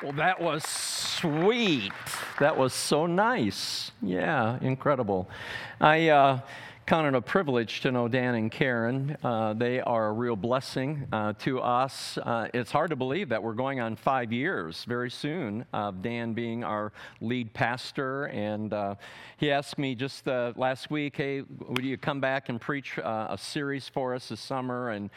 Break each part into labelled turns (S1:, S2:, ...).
S1: Well, that was sweet. That was so nice. Yeah, incredible. I uh, count it a privilege to know Dan and Karen. Uh, they are a real blessing uh, to us. Uh, it's hard to believe that we're going on five years very soon, Dan being our lead pastor. And uh, he asked me just uh, last week, hey, would you come back and preach a series for us this summer? And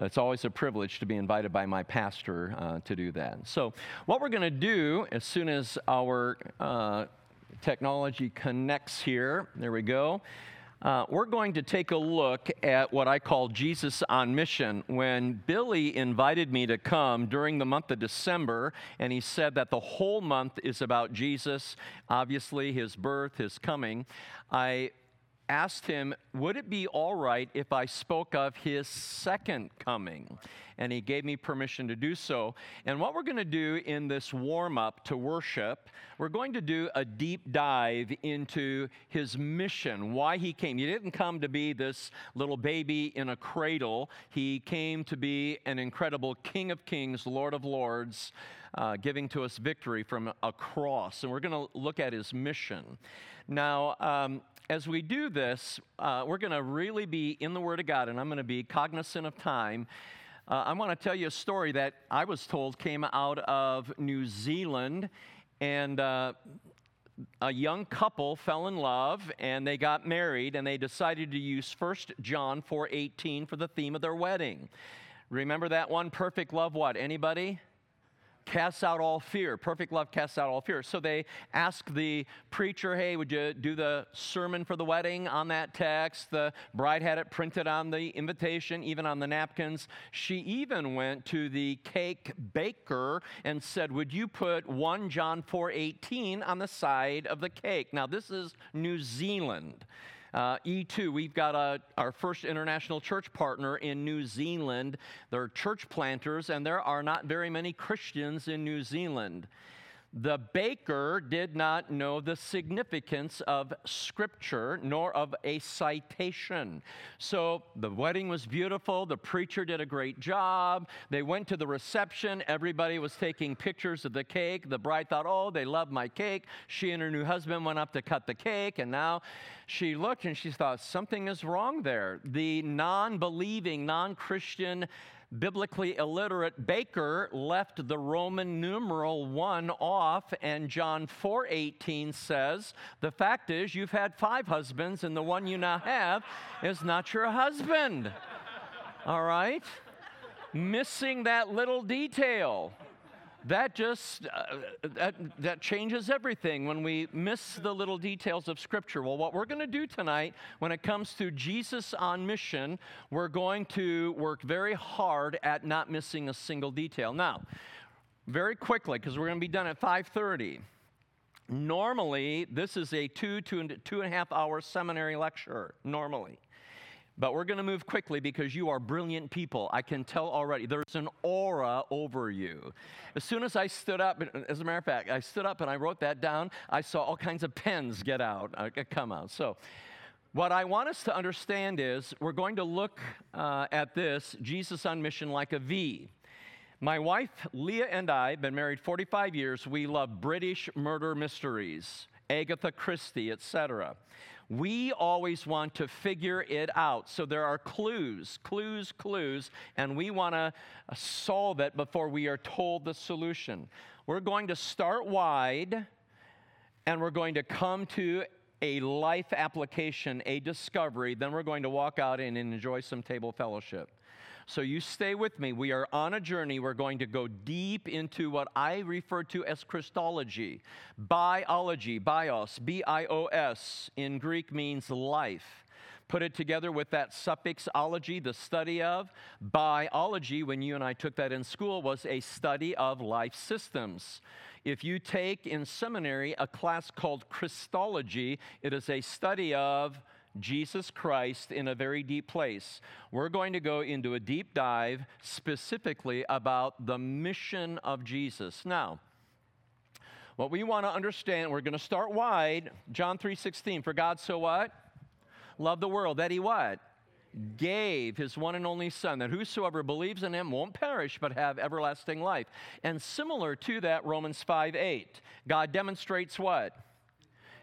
S1: it's always a privilege to be invited by my pastor uh, to do that. So, what we're going to do as soon as our uh, technology connects here, there we go. Uh, we're going to take a look at what I call Jesus on Mission. When Billy invited me to come during the month of December, and he said that the whole month is about Jesus, obviously his birth, his coming, I asked him, Would it be all right if I spoke of his second coming? And he gave me permission to do so. And what we're going to do in this warm up to worship, we're going to do a deep dive into his mission, why he came. He didn't come to be this little baby in a cradle, he came to be an incredible King of Kings, Lord of Lords. Uh, giving to us victory from a cross. And we're going to look at his mission. Now, um, as we do this, uh, we're going to really be in the Word of God, and I'm going to be cognizant of time. Uh, I want to tell you a story that I was told came out of New Zealand, and uh, a young couple fell in love and they got married, and they decided to use 1 John 4:18 for the theme of their wedding. Remember that one? Perfect love. What? Anybody? Casts out all fear. Perfect love casts out all fear. So they ask the preacher, hey, would you do the sermon for the wedding on that text? The bride had it printed on the invitation, even on the napkins. She even went to the cake baker and said, would you put 1 John 4 18 on the side of the cake? Now, this is New Zealand. Uh, E2, we've got a, our first international church partner in New Zealand. They're church planters, and there are not very many Christians in New Zealand. The baker did not know the significance of scripture nor of a citation. So the wedding was beautiful. The preacher did a great job. They went to the reception. Everybody was taking pictures of the cake. The bride thought, oh, they love my cake. She and her new husband went up to cut the cake, and now she looked and she thought, something is wrong there. The non believing, non Christian, biblically illiterate baker left the Roman numeral 1 off and John 4:18 says, "The fact is you've had 5 husbands and the one you now have is not your husband." All right? Missing that little detail that just uh, that, that changes everything when we miss the little details of scripture. Well what we're going to do tonight when it comes to jesus on mission we're going to work very hard at not missing a single detail. Now very quickly because we're going to be done at 5.30 normally this is a two two and two and a half hour seminary lecture normally but we're going to move quickly because you are brilliant people. I can tell already. There's an aura over you. As soon as I stood up, as a matter of fact, I stood up and I wrote that down, I saw all kinds of pens get out, uh, come out. So, what I want us to understand is we're going to look uh, at this Jesus on mission like a V. My wife, Leah, and I have been married 45 years. We love British murder mysteries, Agatha Christie, etc. We always want to figure it out. So there are clues, clues, clues, and we want to solve it before we are told the solution. We're going to start wide and we're going to come to a life application, a discovery. Then we're going to walk out and enjoy some table fellowship. So you stay with me. We are on a journey. We're going to go deep into what I refer to as Christology. Biology, bios, B I O S, in Greek means life. Put it together with that suffix ology, the study of. Biology, when you and I took that in school, was a study of life systems. If you take in seminary a class called Christology, it is a study of Jesus Christ in a very deep place. We're going to go into a deep dive specifically about the mission of Jesus. Now, what we want to understand, we're going to start wide. John 3:16, for God so what? Love the world that he what? gave his one and only Son, that whosoever believes in him won't perish but have everlasting life. And similar to that, Romans 5 8, God demonstrates what?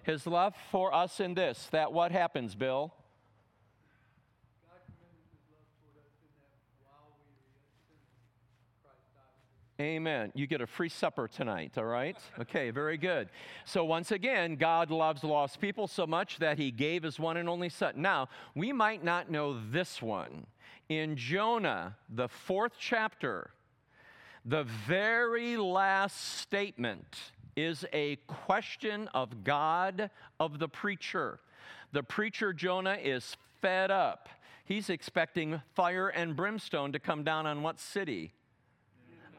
S1: His love for us in this, that what happens, Bill? Amen. You get a free supper tonight, all right? Okay, very good. So, once again, God loves lost people so much that he gave his one and only son. Now, we might not know this one. In Jonah, the fourth chapter, the very last statement is a question of God of the preacher. The preacher Jonah is fed up. He's expecting fire and brimstone to come down on what city?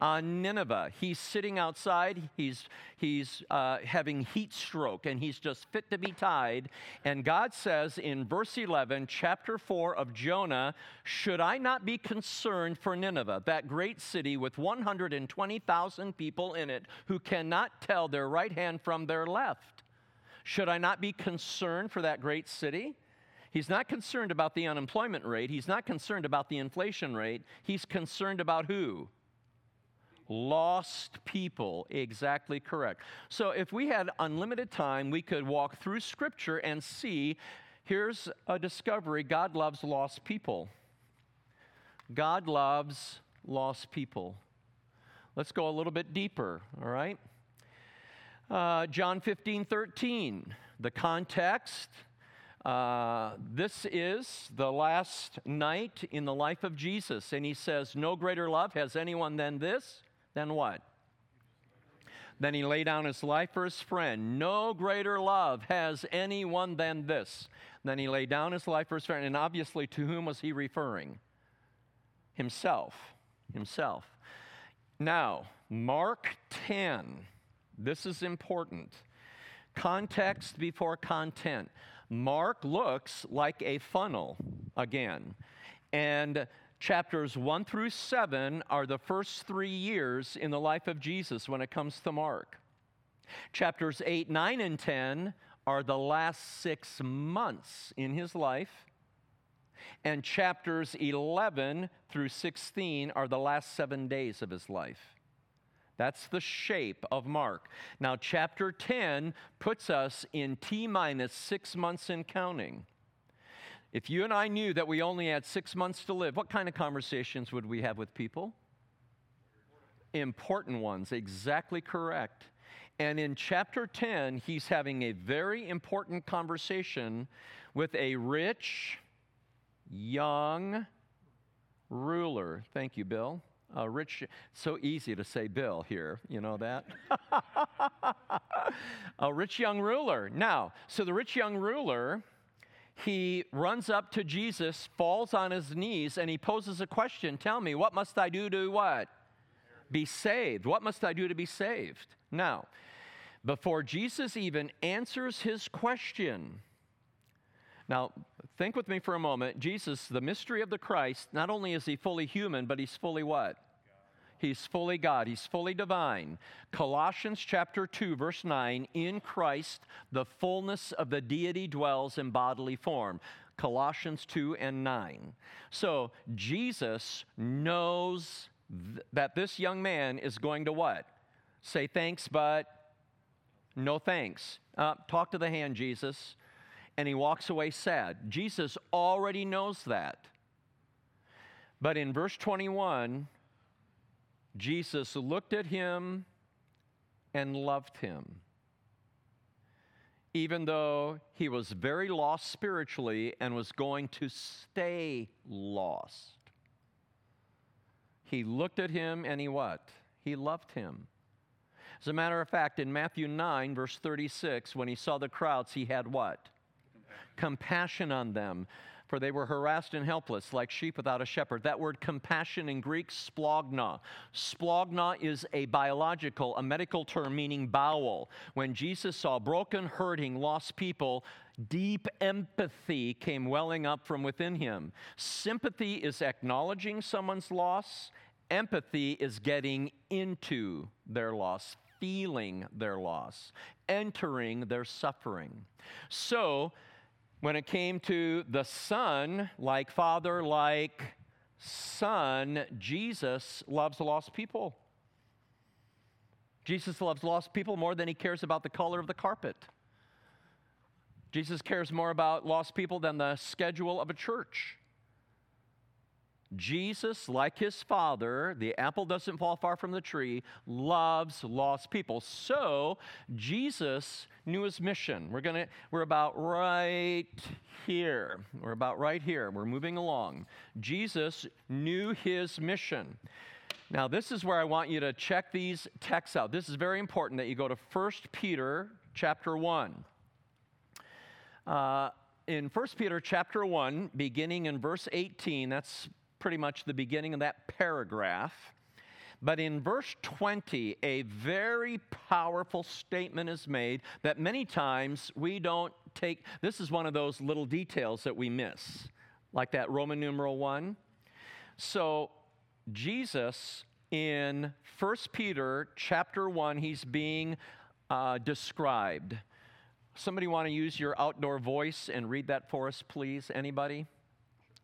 S1: On Nineveh. He's sitting outside, he's, he's uh, having heat stroke, and he's just fit to be tied. And God says in verse 11, chapter 4 of Jonah, Should I not be concerned for Nineveh, that great city with 120,000 people in it who cannot tell their right hand from their left? Should I not be concerned for that great city? He's not concerned about the unemployment rate. He's not concerned about the inflation rate. He's concerned about who? Lost people. Exactly correct. So, if we had unlimited time, we could walk through Scripture and see here's a discovery God loves lost people. God loves lost people. Let's go a little bit deeper, all right? Uh, John 15, 13. The context. Uh, this is the last night in the life of Jesus, and he says, No greater love has anyone than this then what? Then he laid down his life for his friend. No greater love has anyone than this. Then he laid down his life for his friend. And obviously, to whom was he referring? Himself. Himself. Now, Mark 10. This is important. Context before content. Mark looks like a funnel again. And Chapters 1 through 7 are the first three years in the life of Jesus when it comes to Mark. Chapters 8, 9, and 10 are the last six months in his life. And chapters 11 through 16 are the last seven days of his life. That's the shape of Mark. Now, chapter 10 puts us in T minus six months in counting. If you and I knew that we only had six months to live, what kind of conversations would we have with people? Important ones, exactly correct. And in chapter 10, he's having a very important conversation with a rich, young ruler. Thank you, Bill. A rich, so easy to say Bill here, you know that? a rich young ruler. Now, so the rich young ruler he runs up to Jesus, falls on his knees, and he poses a question Tell me, what must I do to what? Be saved. What must I do to be saved? Now, before Jesus even answers his question, now think with me for a moment. Jesus, the mystery of the Christ, not only is he fully human, but he's fully what? He's fully God, he's fully divine. Colossians chapter 2 verse 9, in Christ the fullness of the deity dwells in bodily form. Colossians 2 and 9. So Jesus knows th- that this young man is going to what? Say thanks, but no thanks. Uh, talk to the hand, Jesus. And he walks away sad. Jesus already knows that. But in verse 21, Jesus looked at him and loved him. Even though he was very lost spiritually and was going to stay lost. He looked at him and he what? He loved him. As a matter of fact, in Matthew 9, verse 36, when he saw the crowds, he had what? Compassion, Compassion on them for they were harassed and helpless, like sheep without a shepherd. That word compassion in Greek, splagna. Splagna is a biological, a medical term meaning bowel. When Jesus saw broken, hurting, lost people, deep empathy came welling up from within him. Sympathy is acknowledging someone's loss, empathy is getting into their loss, feeling their loss, entering their suffering. So, When it came to the Son, like Father, like Son, Jesus loves lost people. Jesus loves lost people more than he cares about the color of the carpet. Jesus cares more about lost people than the schedule of a church. Jesus, like his father, the apple doesn't fall far from the tree, loves lost people. So Jesus knew his mission. We're gonna we're about right here. We're about right here. We're moving along. Jesus knew his mission. Now, this is where I want you to check these texts out. This is very important that you go to 1 Peter chapter 1. Uh, in 1 Peter chapter 1, beginning in verse 18, that's pretty much the beginning of that paragraph. But in verse 20, a very powerful statement is made that many times we don't take. This is one of those little details that we miss, like that Roman numeral 1. So, Jesus in 1 Peter chapter 1, he's being uh, described. Somebody want to use your outdoor voice and read that for us, please? Anybody?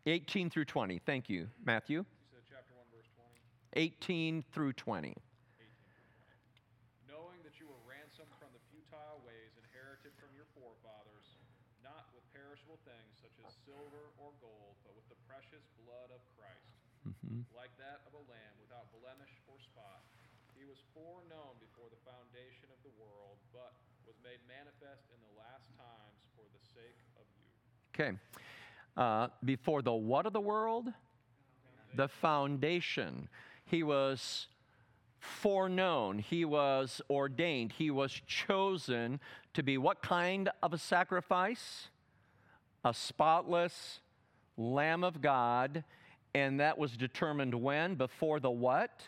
S1: 18 through 20. Thank you, Matthew.
S2: You said chapter 1, verse 20.
S1: 18 through 20.
S2: 18 Knowing that you were ransomed from the futile ways inherited from your forefathers, not with perishable things such as silver or gold, but with the precious blood of Christ, mm-hmm. like that of a lamb without blemish or spot. He was foreknown before the foundation of the world, but was made manifest in the last times for the sake of you.
S1: Okay. Uh, before the what of the world? The foundation. He was foreknown. He was ordained. He was chosen to be what kind of a sacrifice? A spotless Lamb of God. And that was determined when? Before the what?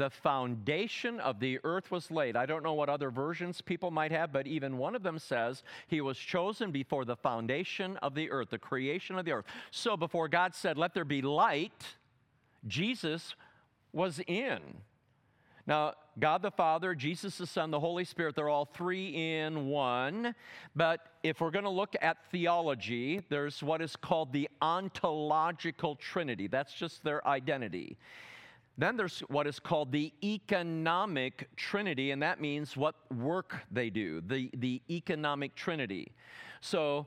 S1: The foundation of the earth was laid. I don't know what other versions people might have, but even one of them says he was chosen before the foundation of the earth, the creation of the earth. So before God said, Let there be light, Jesus was in. Now, God the Father, Jesus the Son, the Holy Spirit, they're all three in one. But if we're going to look at theology, there's what is called the ontological Trinity. That's just their identity. Then there's what is called the economic trinity, and that means what work they do, the, the economic trinity. So,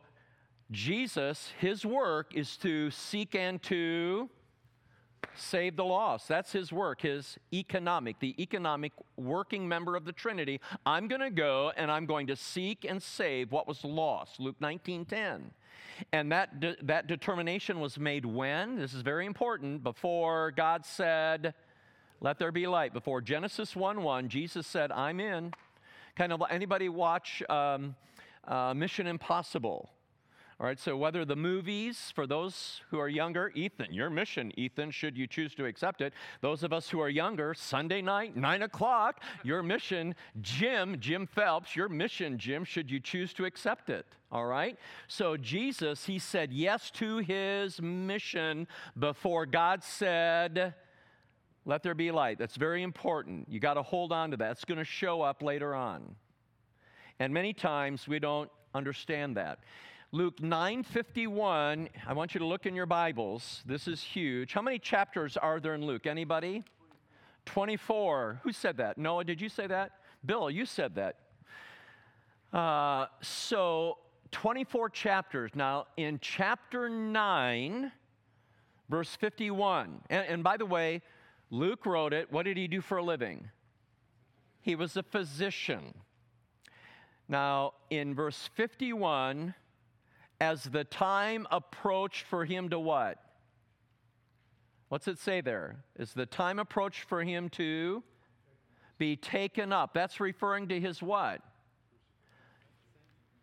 S1: Jesus, his work is to seek and to save the lost. That's his work, his economic, the economic working member of the Trinity. I'm going to go and I'm going to seek and save what was lost. Luke 19:10. And that de- that determination was made when? This is very important. Before God said, "Let there be light." Before Genesis 1:1, Jesus said, "I'm in." Kind of anybody watch um, uh, Mission Impossible? All right, so whether the movies, for those who are younger, Ethan, your mission, Ethan, should you choose to accept it. Those of us who are younger, Sunday night, 9 o'clock, your mission, Jim, Jim Phelps, your mission, Jim, should you choose to accept it. All right? So Jesus, he said yes to his mission before God said, let there be light. That's very important. You got to hold on to that. It's going to show up later on. And many times we don't understand that. Luke 9:51, I want you to look in your Bibles. This is huge. How many chapters are there in Luke? Anybody? 24. Who said that? Noah, did you say that? Bill, you said that. Uh, so 24 chapters. Now, in chapter 9, verse 51, and, and by the way, Luke wrote it. What did he do for a living? He was a physician. Now, in verse 51, as the time approached for him to what? What's it say there? Is the time approached for him to be taken up? That's referring to his what?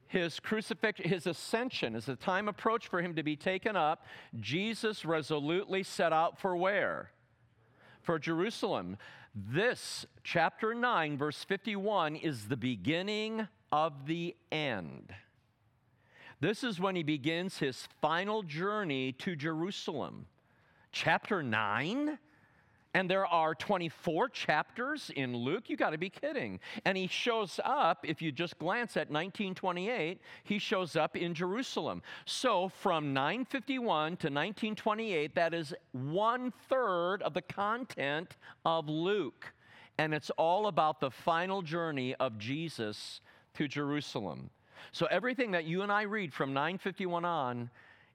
S1: His crucifixion, his ascension. As the time approached for him to be taken up, Jesus resolutely set out for where? For Jerusalem. This, chapter 9, verse 51, is the beginning of the end. This is when he begins his final journey to Jerusalem. Chapter 9 And there are 24 chapters in Luke. You got to be kidding. And he shows up, if you just glance at 1928, he shows up in Jerusalem. So from 951 to 1928, that is one third of the content of Luke. And it's all about the final journey of Jesus to Jerusalem. So everything that you and I read from 951 on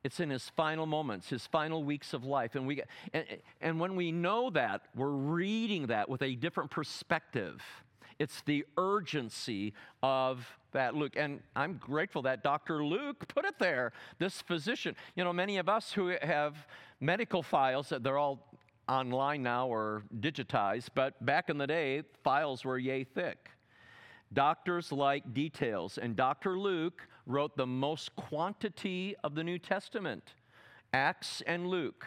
S1: it's in his final moments, his final weeks of life. And, we, and, and when we know that, we're reading that with a different perspective. It's the urgency of that Luke. And I'm grateful that Dr. Luke put it there, this physician. You know, many of us who have medical files, they're all online now or digitized, but back in the day, files were yay thick. Doctors like details, and Dr. Luke wrote the most quantity of the New Testament. Acts and Luke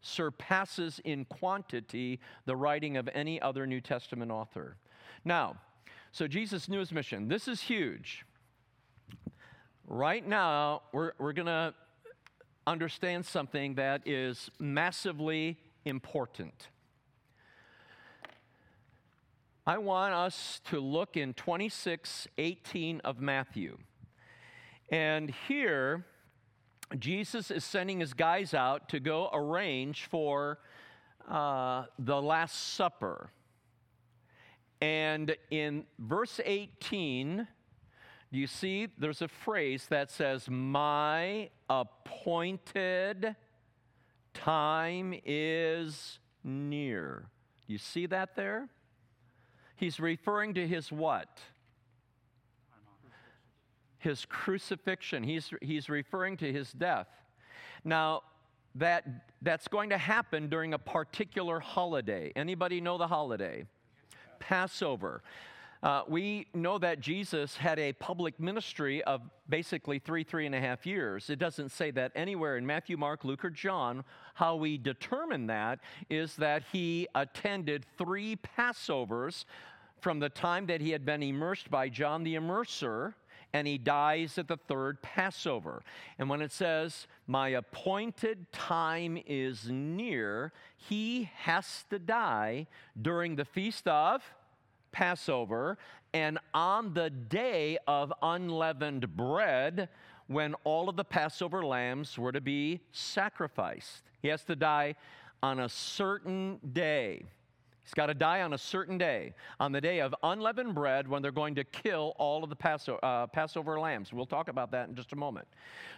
S1: surpasses in quantity the writing of any other New Testament author. Now, so Jesus knew his mission. This is huge. Right now, we're, we're going to understand something that is massively important. I want us to look in 26 18 of Matthew. And here, Jesus is sending his guys out to go arrange for uh, the Last Supper. And in verse 18, you see there's a phrase that says, My appointed time is near. You see that there? He's referring to his what? His crucifixion. He's, he's referring to his death. Now, that, that's going to happen during a particular holiday. Anybody know the holiday? Passover. Uh, we know that Jesus had a public ministry of basically three, three and a half years. It doesn't say that anywhere in Matthew, Mark, Luke, or John. How we determine that is that he attended three Passovers from the time that he had been immersed by John the Immerser and he dies at the third Passover. And when it says, My appointed time is near, he has to die during the feast of Passover, and on the day of unleavened bread, when all of the Passover lambs were to be sacrificed. He has to die on a certain day. He's got to die on a certain day, on the day of unleavened bread, when they're going to kill all of the Passover, uh, Passover lambs. We'll talk about that in just a moment.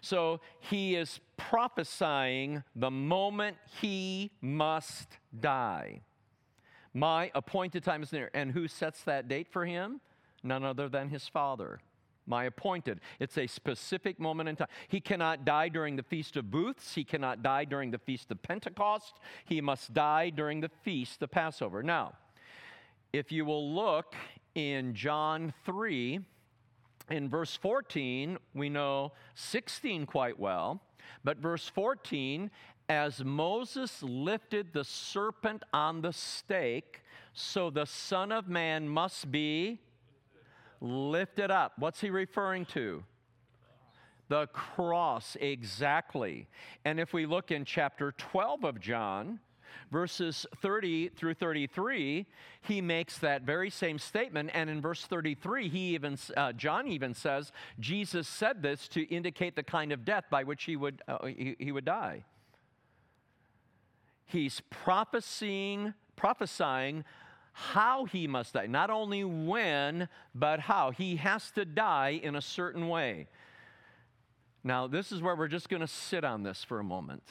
S1: So he is prophesying the moment he must die. My appointed time is near. And who sets that date for him? None other than his father. My appointed. It's a specific moment in time. He cannot die during the Feast of Booths. He cannot die during the Feast of Pentecost. He must die during the Feast of Passover. Now, if you will look in John 3, in verse 14, we know 16 quite well, but verse 14 as Moses lifted the serpent on the stake, so the Son of Man must be lifted up. What's he referring to? The cross, exactly. And if we look in chapter 12 of John, verses 30 through 33 he makes that very same statement and in verse 33 he even uh, john even says jesus said this to indicate the kind of death by which he would uh, he, he would die he's prophesying, prophesying how he must die. Not only when, but how. He has to die in a certain way. Now, this is where we're just going to sit on this for a moment.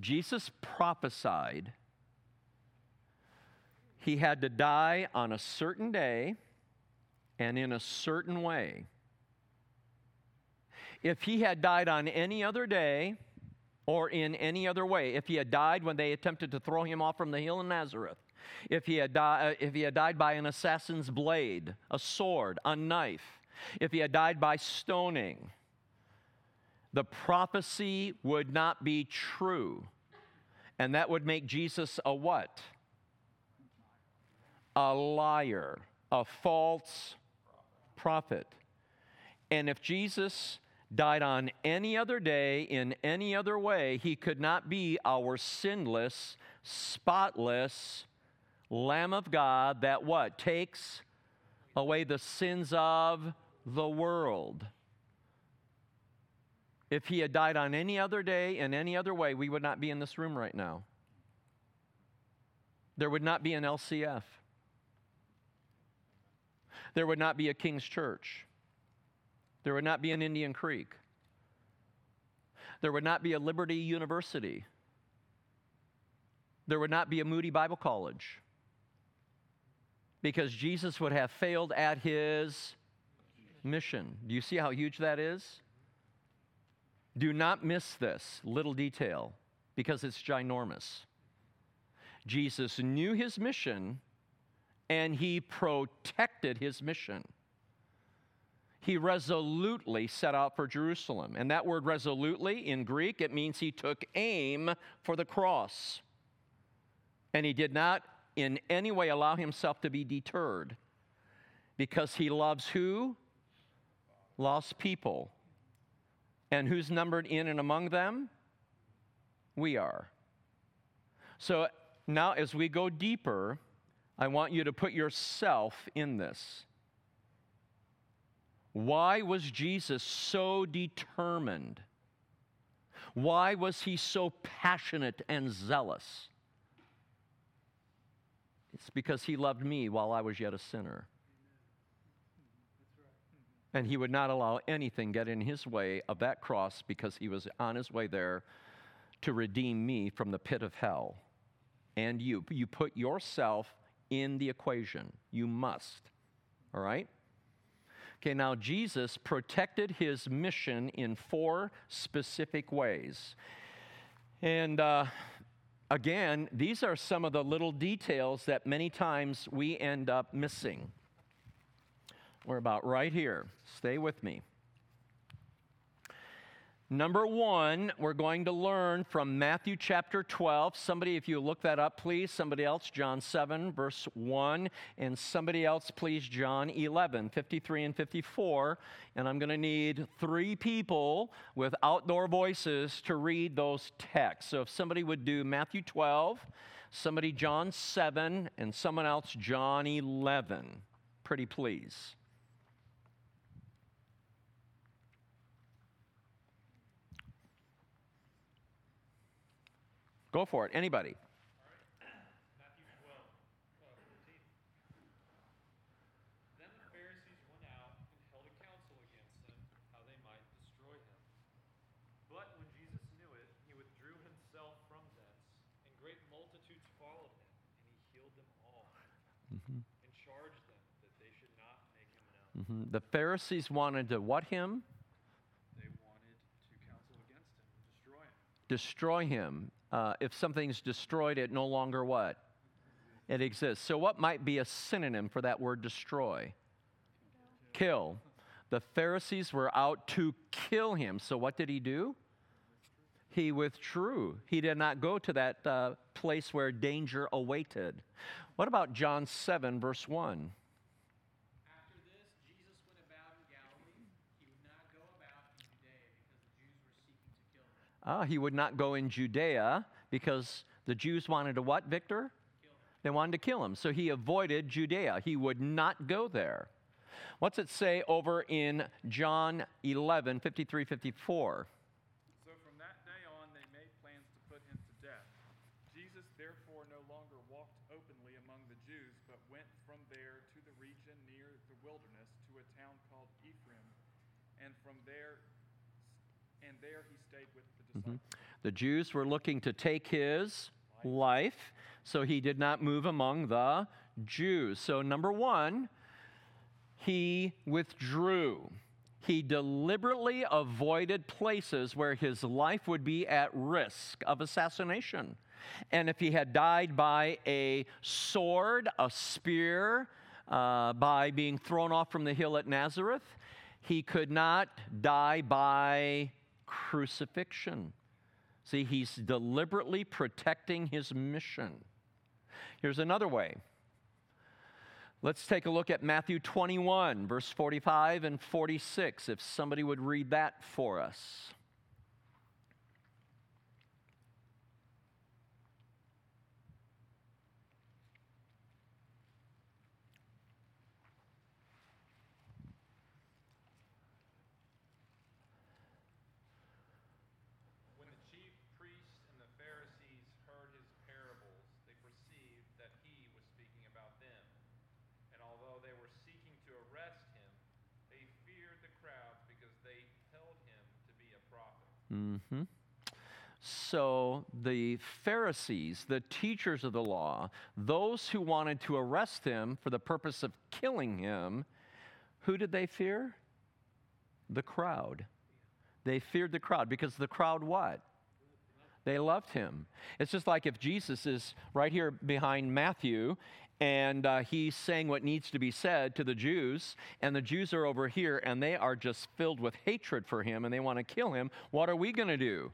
S1: Jesus prophesied he had to die on a certain day and in a certain way. If he had died on any other day, or in any other way. If he had died when they attempted to throw him off from the hill in Nazareth, if he had, di- uh, if he had died by an assassin's blade, a sword, a knife, if he had died by stoning, the prophecy would not be true. And that would make Jesus a what? A liar, a false prophet. And if Jesus died on any other day in any other way, he could not be our sinless spotless Lamb of God that what? Takes away the sins of the world. If he had died on any other day in any other way, we would not be in this room right now. There would not be an LCF. There would not be a King's Church. There would not be an Indian Creek. There would not be a Liberty University. There would not be a Moody Bible College. Because Jesus would have failed at his mission. Do you see how huge that is? Do not miss this little detail because it's ginormous. Jesus knew his mission and he protected his mission. He resolutely set out for Jerusalem. And that word resolutely in Greek, it means he took aim for the cross. And he did not in any way allow himself to be deterred because he loves who? Lost people. And who's numbered in and among them? We are. So now, as we go deeper, I want you to put yourself in this. Why was Jesus so determined? Why was he so passionate and zealous? It's because he loved me while I was yet a sinner. And he would not allow anything get in his way of that cross because he was on his way there to redeem me from the pit of hell. And you, you put yourself in the equation. You must. All right? Okay, now Jesus protected his mission in four specific ways. And uh, again, these are some of the little details that many times we end up missing. We're about right here. Stay with me. Number one, we're going to learn from Matthew chapter 12. Somebody, if you look that up, please. Somebody else, John 7, verse 1. And somebody else, please, John 11, 53 and 54. And I'm going to need three people with outdoor voices to read those texts. So if somebody would do Matthew 12, somebody John 7, and someone else John 11. Pretty please. Go for it. Anybody.
S2: Matthew 12, uh, 14. Then the Pharisees went out and held a council against him, how they might destroy him. But when Jesus knew it, he withdrew himself from thence, and great multitudes followed him, and he healed them all, and charged them that they should not make him known.
S1: Mhm. The Pharisees wanted to what him?
S2: They wanted to counsel against him and destroy him.
S1: Destroy him. Uh, if something's destroyed, it no longer what? It exists. So, what might be a synonym for that word destroy? Kill. The Pharisees were out to kill him. So, what did he do? He withdrew. He did not go to that uh, place where danger awaited. What about John 7, verse 1?
S3: After this, Jesus went about in Galilee. He would not go about in Judea because the Jews were seeking
S1: Ah, he would not go in Judea because the Jews wanted to what, Victor? They wanted to kill him. So he avoided Judea. He would not go there. What's it say over in John 11, 53, 54?
S2: So from that day on, they made plans to put him to death. Jesus therefore no longer walked openly among the Jews, but went from there to the region near the wilderness to a town called Ephraim, and from there, and there he the.
S1: The Jews were looking to take his life, so he did not move among the Jews. So, number one, he withdrew. He deliberately avoided places where his life would be at risk of assassination. And if he had died by a sword, a spear, uh, by being thrown off from the hill at Nazareth, he could not die by crucifixion. See, he's deliberately protecting his mission. Here's another way. Let's take a look at Matthew 21, verse 45 and 46, if somebody would read that for us. Mm-hmm. So the Pharisees, the teachers of the law, those who wanted to arrest him for the purpose of killing him, who did they fear? The crowd. They feared the crowd because the crowd what? They loved him. It's just like if Jesus is right here behind Matthew and uh, he's saying what needs to be said to the Jews, and the Jews are over here and they are just filled with hatred for him and they want to kill him. What are we going to do?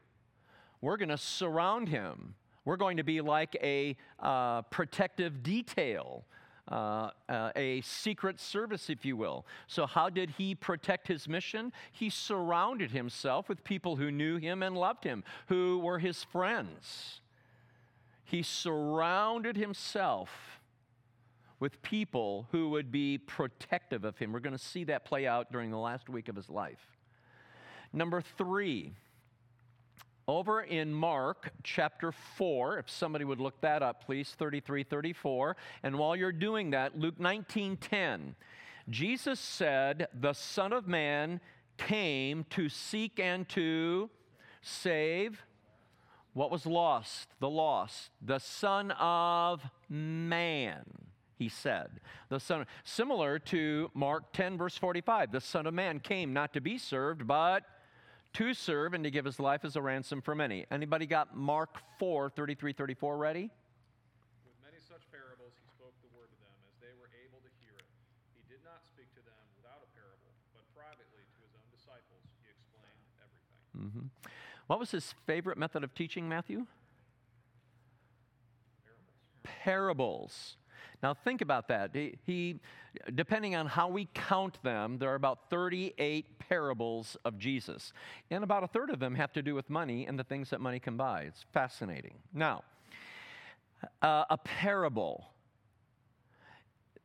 S1: We're going to surround him. We're going to be like a uh, protective detail. Uh, uh, a secret service, if you will. So, how did he protect his mission? He surrounded himself with people who knew him and loved him, who were his friends. He surrounded himself with people who would be protective of him. We're going to see that play out during the last week of his life. Number three, over in Mark chapter 4, if somebody would look that up, please, 33 34. And while you're doing that, Luke 19 10, Jesus said, The Son of Man came to seek and to save what was lost, the lost, the Son of Man he said. The Son, similar to Mark 10, verse 45, the Son of Man came not to be served, but to serve and to give his life as a ransom for many. Anybody got Mark 4, 33, 34 ready?
S2: With many such parables he spoke the word to them as they were able to hear it. He did not speak to them without a parable, but privately to his own disciples he explained everything.
S1: Mm-hmm. What was his favorite method of teaching, Matthew?
S2: Parables.
S1: Parables. Now think about that. He, depending on how we count them, there are about 38 parables of Jesus. And about a third of them have to do with money and the things that money can buy. It's fascinating. Now, uh, a parable.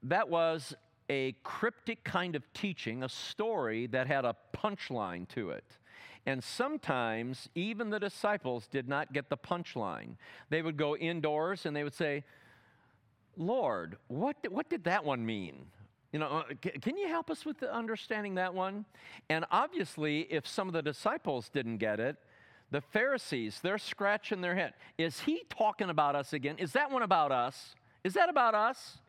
S1: That was a cryptic kind of teaching, a story that had a punchline to it. And sometimes even the disciples did not get the punchline. They would go indoors and they would say, Lord, what, what did that one mean? You know, uh, can you help us with understanding that one? And obviously, if some of the disciples didn't get it, the Pharisees, they're scratching their head. Is he talking about us again? Is that one about us? Is that about us?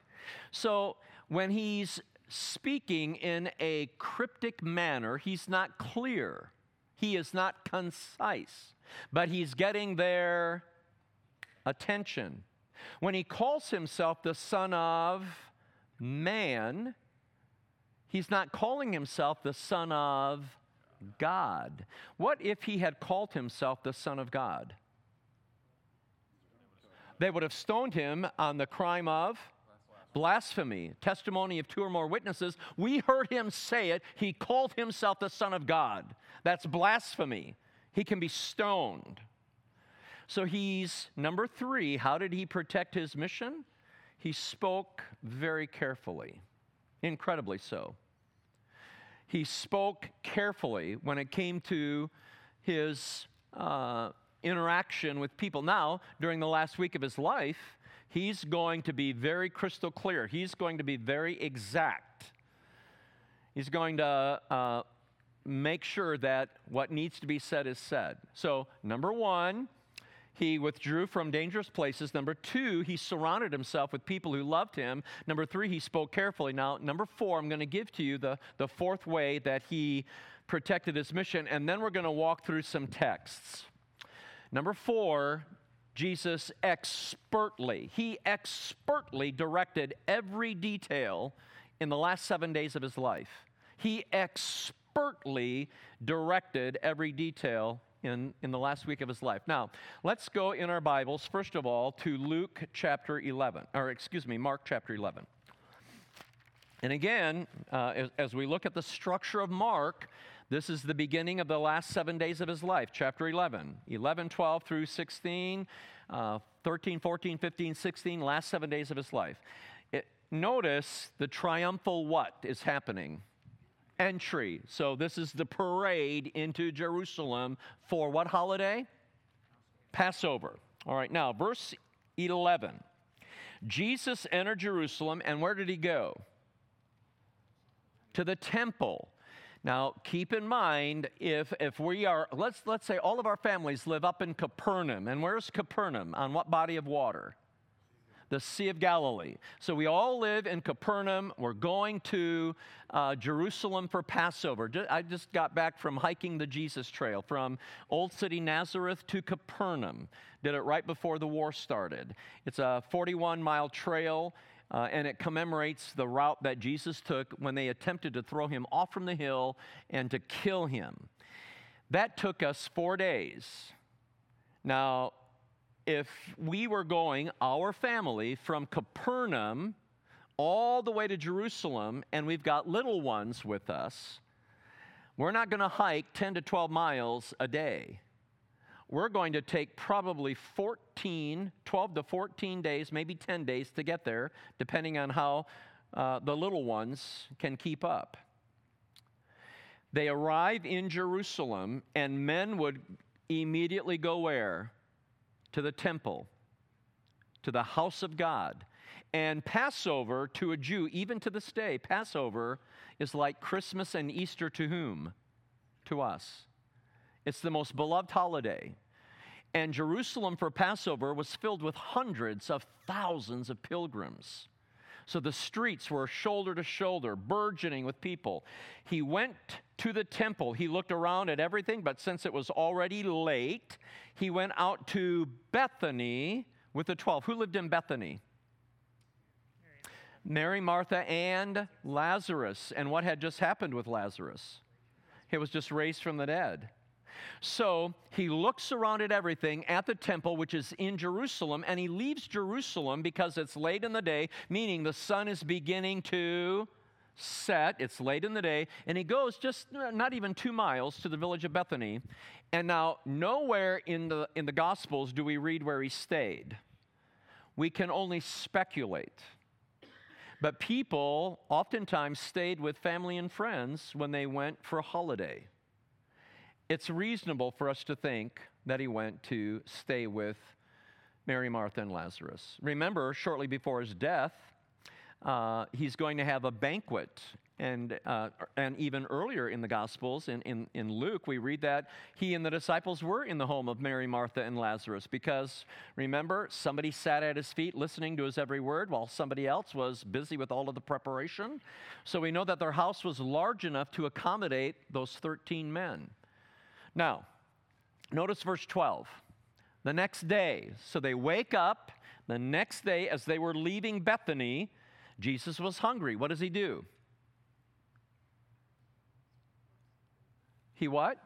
S1: So when he's speaking in a cryptic manner, he's not clear. He is not concise, but he's getting their attention. When he calls himself the Son of Man, he's not calling himself the Son of God. What if he had called himself the Son of God? They would have stoned him on the crime of blasphemy, testimony of two or more witnesses. We heard him say it. He called himself the Son of God. That's blasphemy. He can be stoned. So he's number three. How did he protect his mission? He spoke very carefully, incredibly so. He spoke carefully when it came to his uh, interaction with people. Now, during the last week of his life, he's going to be very crystal clear. He's going to be very exact. He's going to uh, make sure that what needs to be said is said. So, number one, he withdrew from dangerous places. Number two, he surrounded himself with people who loved him. Number three, he spoke carefully. Now, number four, I'm going to give to you the, the fourth way that he protected his mission, and then we're going to walk through some texts. Number four, Jesus expertly, he expertly directed every detail in the last seven days of his life. He expertly directed every detail in, in the last week of his life. Now, let's go in our Bibles, first of all, to Luke chapter 11, or excuse me, Mark chapter 11. And again, uh, as, we look at the structure of Mark, this is the beginning of the last seven days of his life, chapter 11. 11, 12 through 16, uh, 13, 14, 15, 16, last seven days of his life. It, notice the triumphal what is happening entry. So this is the parade into Jerusalem for what holiday? Passover. All right, now, verse 11. Jesus entered Jerusalem, and where did he go? To the temple. Now, keep in mind if, if we are, let's, let's say all of our families live up in Capernaum. And where's Capernaum? On what body of water? The Sea of Galilee. So we all live in Capernaum. We're going to uh, Jerusalem for Passover. I just got back from hiking the Jesus Trail from Old City Nazareth to Capernaum. Did it right before the war started. It's a 41 mile trail. Uh, and it commemorates the route that Jesus took when they attempted to throw him off from the hill and to kill him. That took us four days. Now, if we were going, our family, from Capernaum all the way to Jerusalem, and we've got little ones with us, we're not going to hike 10 to 12 miles a day. We're going to take probably 14, 12 to 14 days, maybe 10 days to get there, depending on how uh, the little ones can keep up. They arrive in Jerusalem, and men would immediately go where? To the temple, to the house of God. And Passover to a Jew, even to this day, Passover is like Christmas and Easter to whom? To us. It's the most beloved holiday. And Jerusalem for Passover was filled with hundreds of thousands of pilgrims. So the streets were shoulder to shoulder, burgeoning with people. He went to the temple. He looked around at everything, but since it was already late, he went out to Bethany with the 12. Who lived in Bethany? Mary, Martha, and Lazarus. And what had just happened with Lazarus? He was just raised from the dead. So he looks around at everything at the temple, which is in Jerusalem, and he leaves Jerusalem because it's late in the day, meaning the sun is beginning to set. It's late in the day, and he goes just not even two miles to the village of Bethany. And now, nowhere in the, in the Gospels do we read where he stayed. We can only speculate. But people oftentimes stayed with family and friends when they went for a holiday it's reasonable for us to think that he went to stay with Mary, Martha, and Lazarus. Remember, shortly before his death, uh, he's going to have a banquet. And, uh, and even earlier in the Gospels, in, in, in Luke, we read that he and the disciples were in the home of Mary, Martha, and Lazarus because remember, somebody sat at his feet listening to his every word while somebody else was busy with all of the preparation. So we know that their house was large enough to accommodate those 13 men. Now, notice verse 12. The next day, so they wake up. The next day, as they were leaving Bethany, Jesus was hungry. What does he do? He what?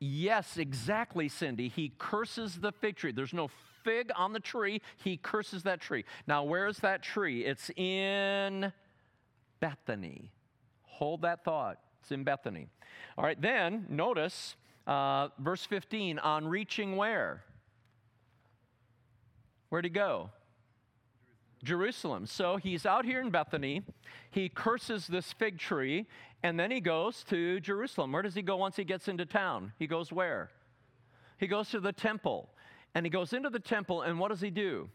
S1: Yes, exactly, Cindy. He curses the fig tree. There's no fig on the tree. He curses that tree. Now, where is that tree? It's in Bethany. Hold that thought. It's in Bethany. All right, then notice uh, verse 15 on reaching where? Where'd he go? Jerusalem. So he's out here in Bethany. He curses this fig tree, and then he goes to Jerusalem. Where does he go once he gets into town? He goes where? He goes to the temple. And he goes into the temple, and what does he do?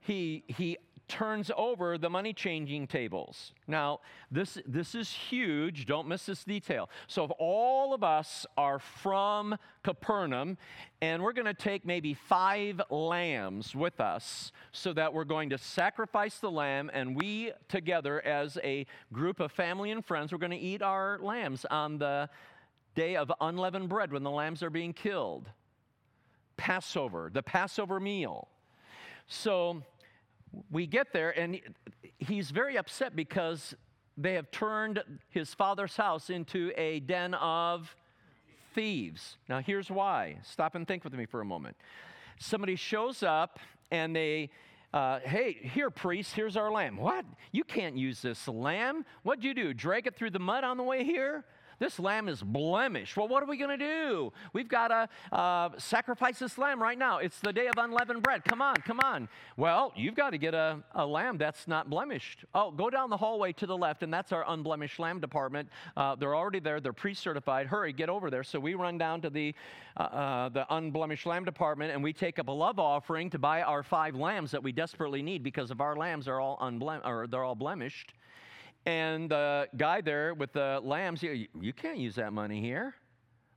S1: He, he turns over the money changing tables. Now, this, this is huge. Don't miss this detail. So, if all of us are from Capernaum, and we're going to take maybe five lambs with us so that we're going to sacrifice the lamb, and we together, as a group of family and friends, we're going to eat our lambs on the day of unleavened bread when the lambs are being killed. Passover, the Passover meal. So, we get there, and he's very upset because they have turned his father's house into a den of thieves. Now, here's why. Stop and think with me for a moment. Somebody shows up and they, uh, hey, here, priest, here's our lamb. What? You can't use this lamb. What'd you do? Drag it through the mud on the way here? This lamb is blemished. Well, what are we going to do? We've got to uh, sacrifice this lamb right now. It's the day of unleavened bread. Come on, come on. Well, you've got to get a, a lamb that's not blemished. Oh, go down the hallway to the left, and that's our unblemished lamb department. Uh, they're already there. They're pre-certified. Hurry, get over there. So we run down to the uh, uh, the unblemished lamb department, and we take up a love offering to buy our five lambs that we desperately need because of our lambs are all unblem- or they're all blemished. And the guy there with the lambs, you, you can't use that money here.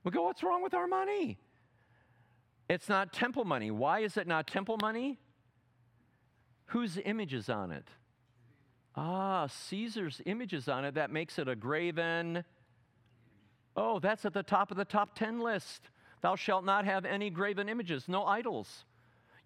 S1: We go, what's wrong with our money? It's not temple money. Why is it not temple money? Whose image is on it? Ah, Caesar's image is on it. That makes it a graven. Oh, that's at the top of the top 10 list. Thou shalt not have any graven images, no idols.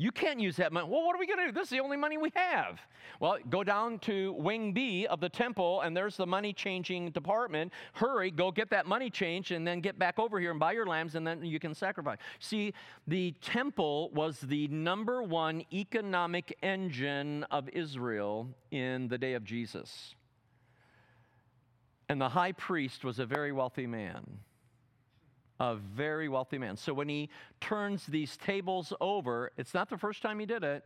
S1: You can't use that money. Well, what are we going to do? This is the only money we have. Well, go down to wing B of the temple, and there's the money changing department. Hurry, go get that money changed, and then get back over here and buy your lambs, and then you can sacrifice. See, the temple was the number one economic engine of Israel in the day of Jesus. And the high priest was a very wealthy man a very wealthy man. So when he turns these tables over, it's not the first time he did it,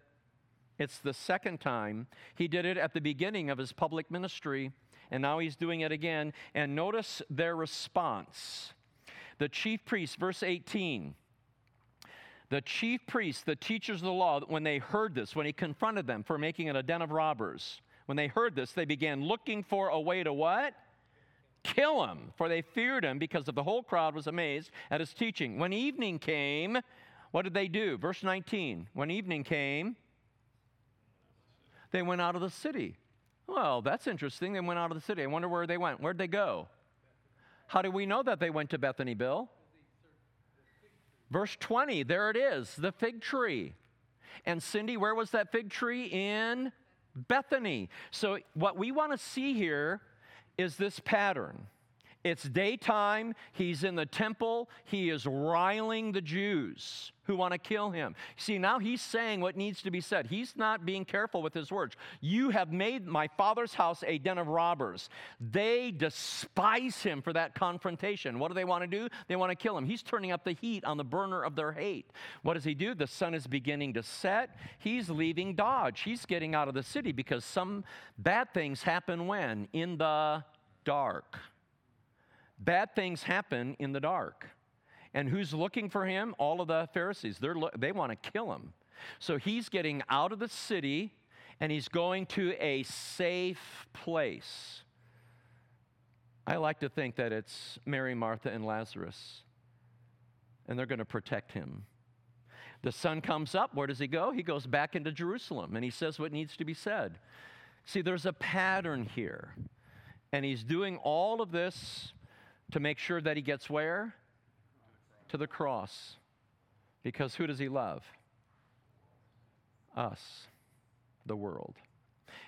S1: it's the second time. He did it at the beginning of his public ministry, and now he's doing it again. And notice their response. The chief priest, verse 18. The chief priests, the teachers of the law, when they heard this, when he confronted them for making it a den of robbers, when they heard this, they began looking for a way to what? Kill him, for they feared him because of the whole crowd was amazed at his teaching. When evening came, what did they do? Verse 19. When evening came, they went out of the city. Well, that's interesting. They went out of the city. I wonder where they went. Where'd they go? How do we know that they went to Bethany, Bill? Verse 20, there it is, the fig tree. And Cindy, where was that fig tree? In Bethany. So, what we want to see here is this pattern. It's daytime. He's in the temple. He is riling the Jews who want to kill him. See, now he's saying what needs to be said. He's not being careful with his words. You have made my father's house a den of robbers. They despise him for that confrontation. What do they want to do? They want to kill him. He's turning up the heat on the burner of their hate. What does he do? The sun is beginning to set. He's leaving Dodge. He's getting out of the city because some bad things happen when? In the dark. Bad things happen in the dark. And who's looking for him? All of the Pharisees. They're lo- they want to kill him. So he's getting out of the city and he's going to a safe place. I like to think that it's Mary, Martha, and Lazarus, and they're going to protect him. The sun comes up. Where does he go? He goes back into Jerusalem and he says what needs to be said. See, there's a pattern here. And he's doing all of this to make sure that he gets where? To the cross. Because who does he love? Us, the world.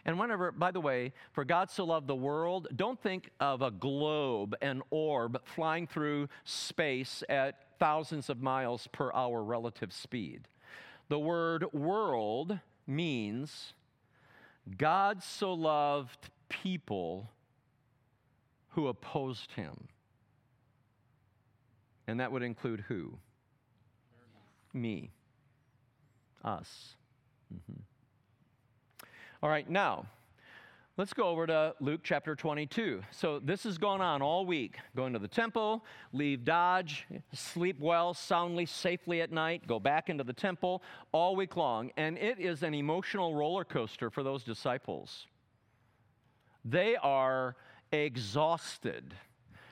S1: And whenever, by the way, for God so loved the world, don't think of a globe, an orb flying through space at thousands of miles per hour relative speed. The word world means God so loved people who opposed him. And that would include who? Me. Us. Mm-hmm. All right, now, let's go over to Luke chapter 22. So this has gone on all week. Going to the temple, leave Dodge, sleep well, soundly, safely at night, go back into the temple all week long. And it is an emotional roller coaster for those disciples. They are exhausted.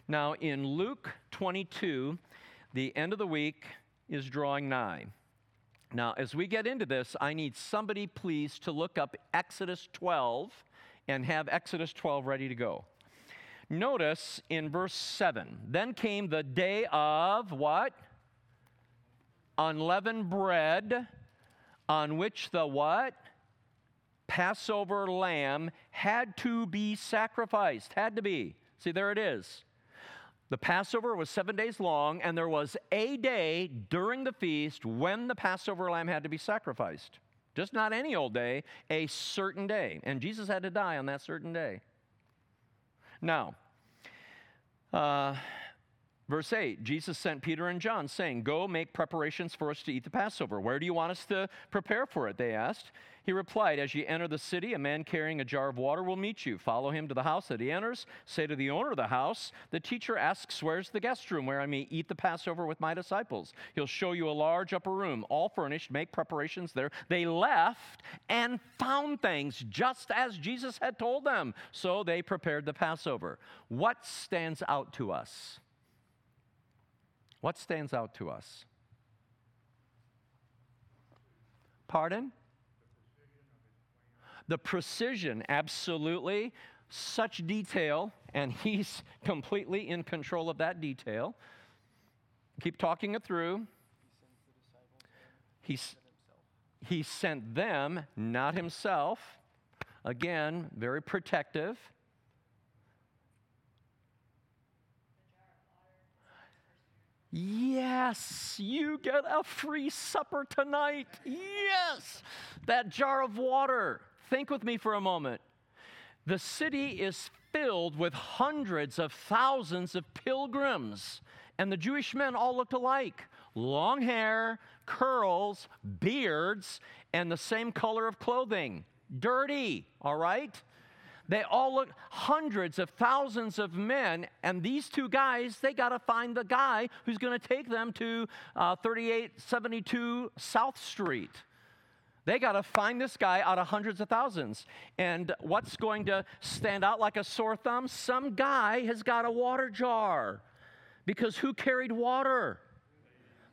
S1: Now, in Luke 22, the end of the week is drawing nigh. Now, as we get into this, I need somebody, please, to look up Exodus 12 and have Exodus 12 ready to go. Notice in verse 7 then came the day of what? Unleavened bread, on which the what? Passover lamb had to be sacrificed. Had to be. See, there it is. The Passover was seven days long, and there was a day during the feast when the Passover lamb had to be sacrificed. Just not any old day, a certain day. And Jesus had to die on that certain day. Now, Uh, Verse 8 Jesus sent Peter and John, saying, Go make preparations for us to eat the Passover. Where do you want us to prepare for it? They asked. He replied, As you enter the city, a man carrying a jar of water will meet you. Follow him to the house that he enters. Say to the owner of the house, The teacher asks, Where's the guest room where I may eat the Passover with my disciples? He'll show you a large upper room, all furnished. Make preparations there. They left and found things just as Jesus had told them. So they prepared the Passover. What stands out to us? What stands out to us? Pardon? The precision, absolutely. Such detail, and he's completely in control of that detail. Keep talking it through. He sent them, not himself. Again, very protective. Yes, you get a free supper tonight. Yes, that jar of water. Think with me for a moment. The city is filled with hundreds of thousands of pilgrims, and the Jewish men all looked alike long hair, curls, beards, and the same color of clothing. Dirty, all right? They all look hundreds of thousands of men, and these two guys, they got to find the guy who's going to take them to uh, 3872 South Street. They got to find this guy out of hundreds of thousands. And what's going to stand out like a sore thumb? Some guy has got a water jar. Because who carried water?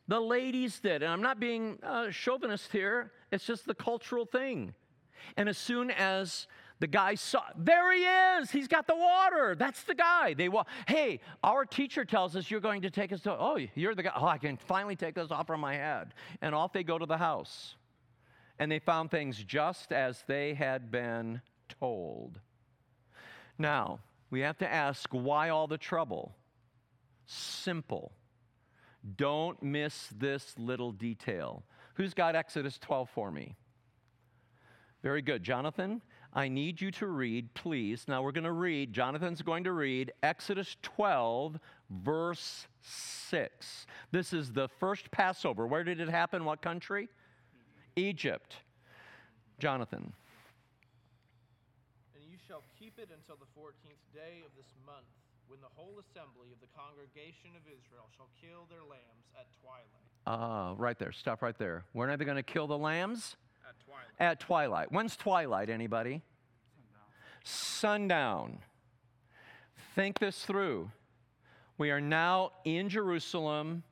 S1: The ladies did. And I'm not being uh, chauvinist here, it's just the cultural thing. And as soon as the guy saw, there he is. He's got the water. That's the guy. They walk, hey, our teacher tells us you're going to take us to, oh, you're the guy. Oh, I can finally take this off from my head. And off they go to the house. And they found things just as they had been told. Now, we have to ask why all the trouble? Simple. Don't miss this little detail. Who's got Exodus 12 for me? Very good. Jonathan, I need you to read, please. Now we're going to read, Jonathan's going to read Exodus 12, verse 6. This is the first Passover. Where did it happen? What country? Egypt. Jonathan.
S4: And you shall keep it until the fourteenth day of this month, when the whole assembly of the congregation of Israel shall kill their lambs at twilight.
S1: Ah, uh, right there. Stop right there. When are they going to kill the lambs?
S4: At twilight.
S1: When's twilight, anybody? Sundown. Sundown. Think this through. We are now in Jerusalem.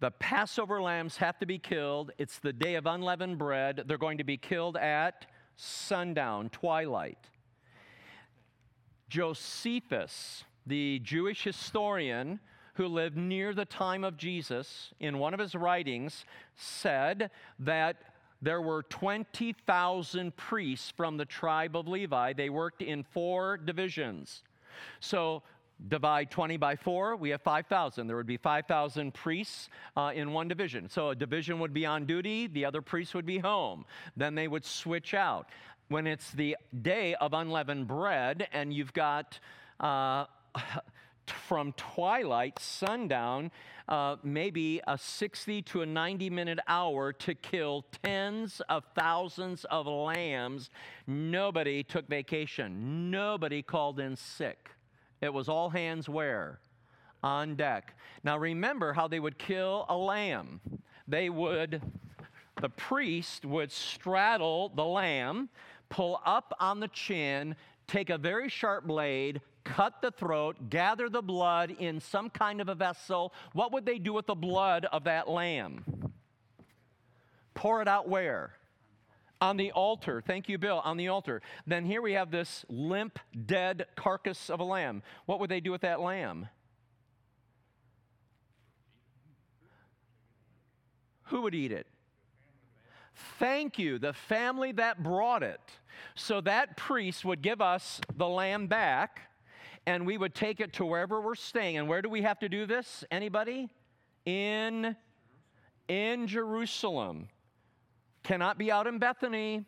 S1: The Passover lambs have to be killed. It's the day of unleavened bread. They're going to be killed at sundown, twilight. Josephus, the Jewish historian who lived near the time of Jesus, in one of his writings said that there were 20,000 priests from the tribe of Levi. They worked in four divisions. So divide 20 by 4, we have 5,000. There would be 5,000 priests uh, in one division. So a division would be on duty, the other priests would be home. Then they would switch out. When it's the day of unleavened bread and you've got uh, from twilight, sundown, uh, maybe a 60 to a 90 minute hour to kill tens of thousands of lambs. Nobody took vacation. Nobody called in sick. It was all hands where? On deck. Now remember how they would kill a lamb. They would, the priest would straddle the lamb, pull up on the chin, take a very sharp blade, cut the throat, gather the blood in some kind of a vessel. What would they do with the blood of that lamb? Pour it out where? On the altar. Thank you, Bill. On the altar. Then here we have this limp, dead carcass of a lamb. What would they do with that lamb? Who would eat it? Thank you, the family that brought it. So that priest would give us the lamb back and we would take it to wherever we're staying. And where do we have to do this? Anybody? In in Jerusalem. Cannot be out in Bethany.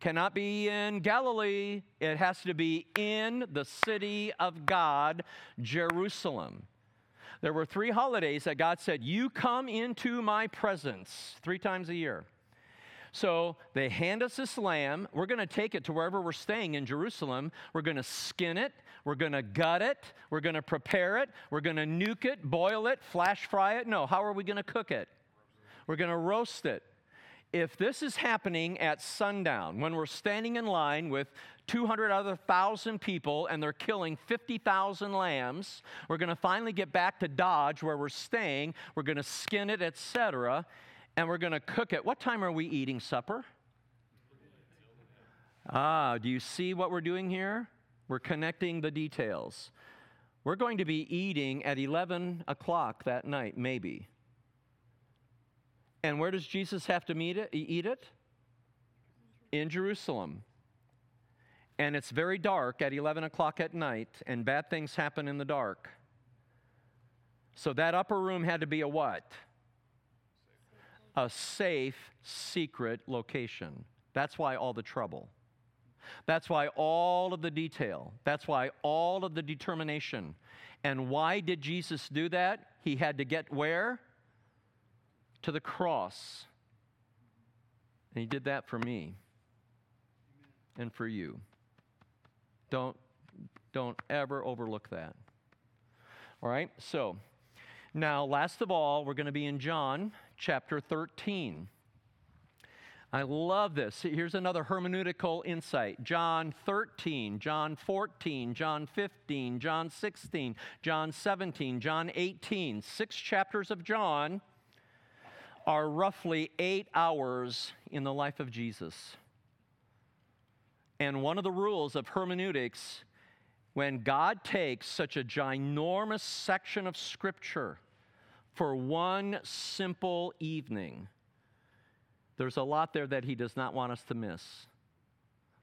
S1: Cannot be in Galilee. It has to be in the city of God, Jerusalem. There were three holidays that God said, You come into my presence three times a year. So they hand us this lamb. We're going to take it to wherever we're staying in Jerusalem. We're going to skin it. We're going to gut it. We're going to prepare it. We're going to nuke it, boil it, flash fry it. No, how are we going to cook it? We're going to roast it. If this is happening at sundown, when we're standing in line with 200 other thousand people and they're killing 50,000 lambs, we're going to finally get back to Dodge where we're staying. We're going to skin it, etc and we're going to cook it. What time are we eating supper? Ah, do you see what we're doing here? We're connecting the details. We're going to be eating at 11 o'clock that night, maybe. And where does Jesus have to meet it, eat it? In Jerusalem. And it's very dark at 11 o'clock at night, and bad things happen in the dark. So that upper room had to be a what? a safe, secret location. That's why all the trouble. That's why all of the detail. That's why all of the determination. And why did Jesus do that? He had to get where? To the cross. And he did that for me and for you. Don't, don't ever overlook that. All right? So, now, last of all, we're going to be in John chapter 13. I love this. Here's another hermeneutical insight. John 13, John 14, John 15, John 16, John 17, John 18. Six chapters of John are roughly eight hours in the life of Jesus. And one of the rules of hermeneutics, when God takes such a ginormous section of Scripture for one simple evening, there's a lot there that he does not want us to miss.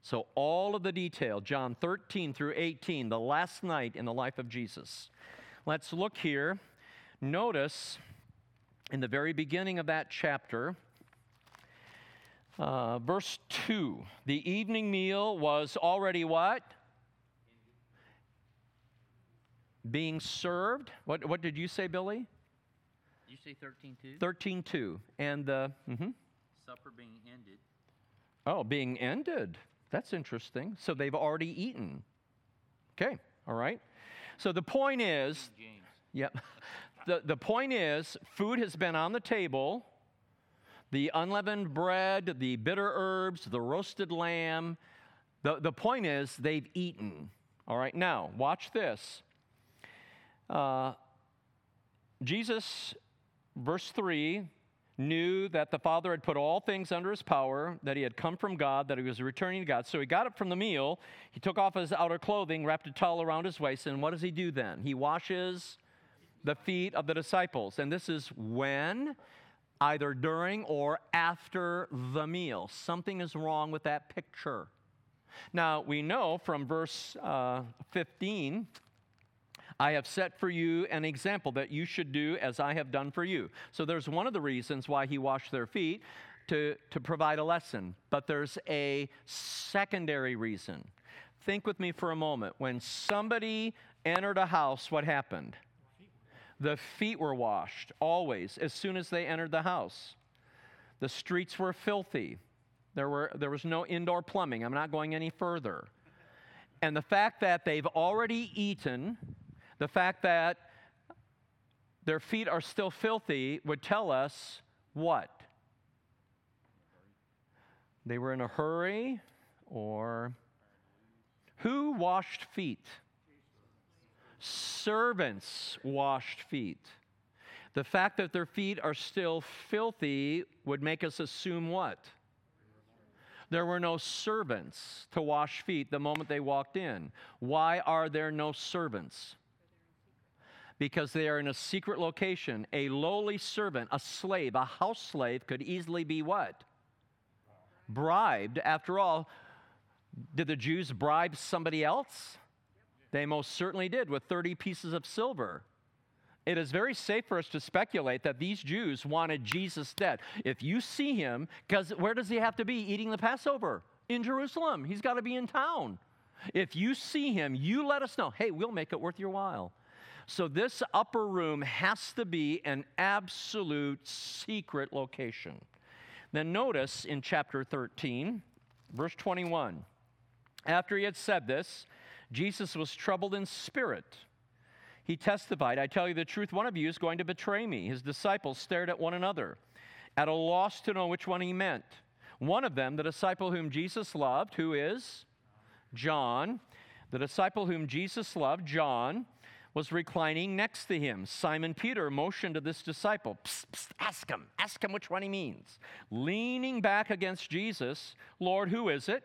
S1: So, all of the detail, John 13 through 18, the last night in the life of Jesus. Let's look here. Notice in the very beginning of that chapter, uh, verse 2 the evening meal was already what? Being served. What, what did you say, Billy?
S5: you say 13 2?
S1: 13 2. And the. mhm.
S5: Supper being ended.
S1: Oh, being ended. That's interesting. So they've already eaten. Okay, all right. So the point is,
S5: James.
S1: yep. The, the point is, food has been on the table. The unleavened bread, the bitter herbs, the roasted lamb. The, the point is, they've eaten. All right, now, watch this. Uh, Jesus verse 3 knew that the Father had put all things under his power, that he had come from God, that he was returning to God. So he got up from the meal, he took off his outer clothing, wrapped a towel around his waist, and what does he do then? He washes the feet of the disciples. And this is when? Either during or after the meal. Something is wrong with that picture. Now, we know from verse uh, 15 I have set for you an example that you should do as I have done for you. So there's one of the reasons why he washed their feet to, to provide a lesson. But there's a secondary reason. Think with me for a moment. When somebody entered a house, what happened? The feet were washed, always, as soon as they entered the house. The streets were filthy. There, were, there was no indoor plumbing. I'm not going any further. And the fact that they've already eaten, the fact that their feet are still filthy would tell us what? They were in a hurry, or who washed feet? Servants washed feet. The fact that their feet are still filthy would make us assume what? There were no servants to wash feet the moment they walked in. Why are there no servants? Because they are in a secret location. A lowly servant, a slave, a house slave could easily be what? Bribed. After all, did the Jews bribe somebody else? They most certainly did with 30 pieces of silver. It is very safe for us to speculate that these Jews wanted Jesus dead. If you see him, because where does he have to be eating the Passover? in Jerusalem. He's got to be in town. If you see him, you let us know. Hey, we'll make it worth your while. So, this upper room has to be an absolute secret location. Then, notice in chapter 13, verse 21, after he had said this, Jesus was troubled in spirit. He testified, I tell you the truth, one of you is going to betray me. His disciples stared at one another, at a loss to know which one he meant. One of them, the disciple whom Jesus loved, who is John, the disciple whom Jesus loved, John, was reclining next to him. Simon Peter motioned to this disciple, psst, psst, ask him, ask him which one he means. Leaning back against Jesus, Lord, who is it?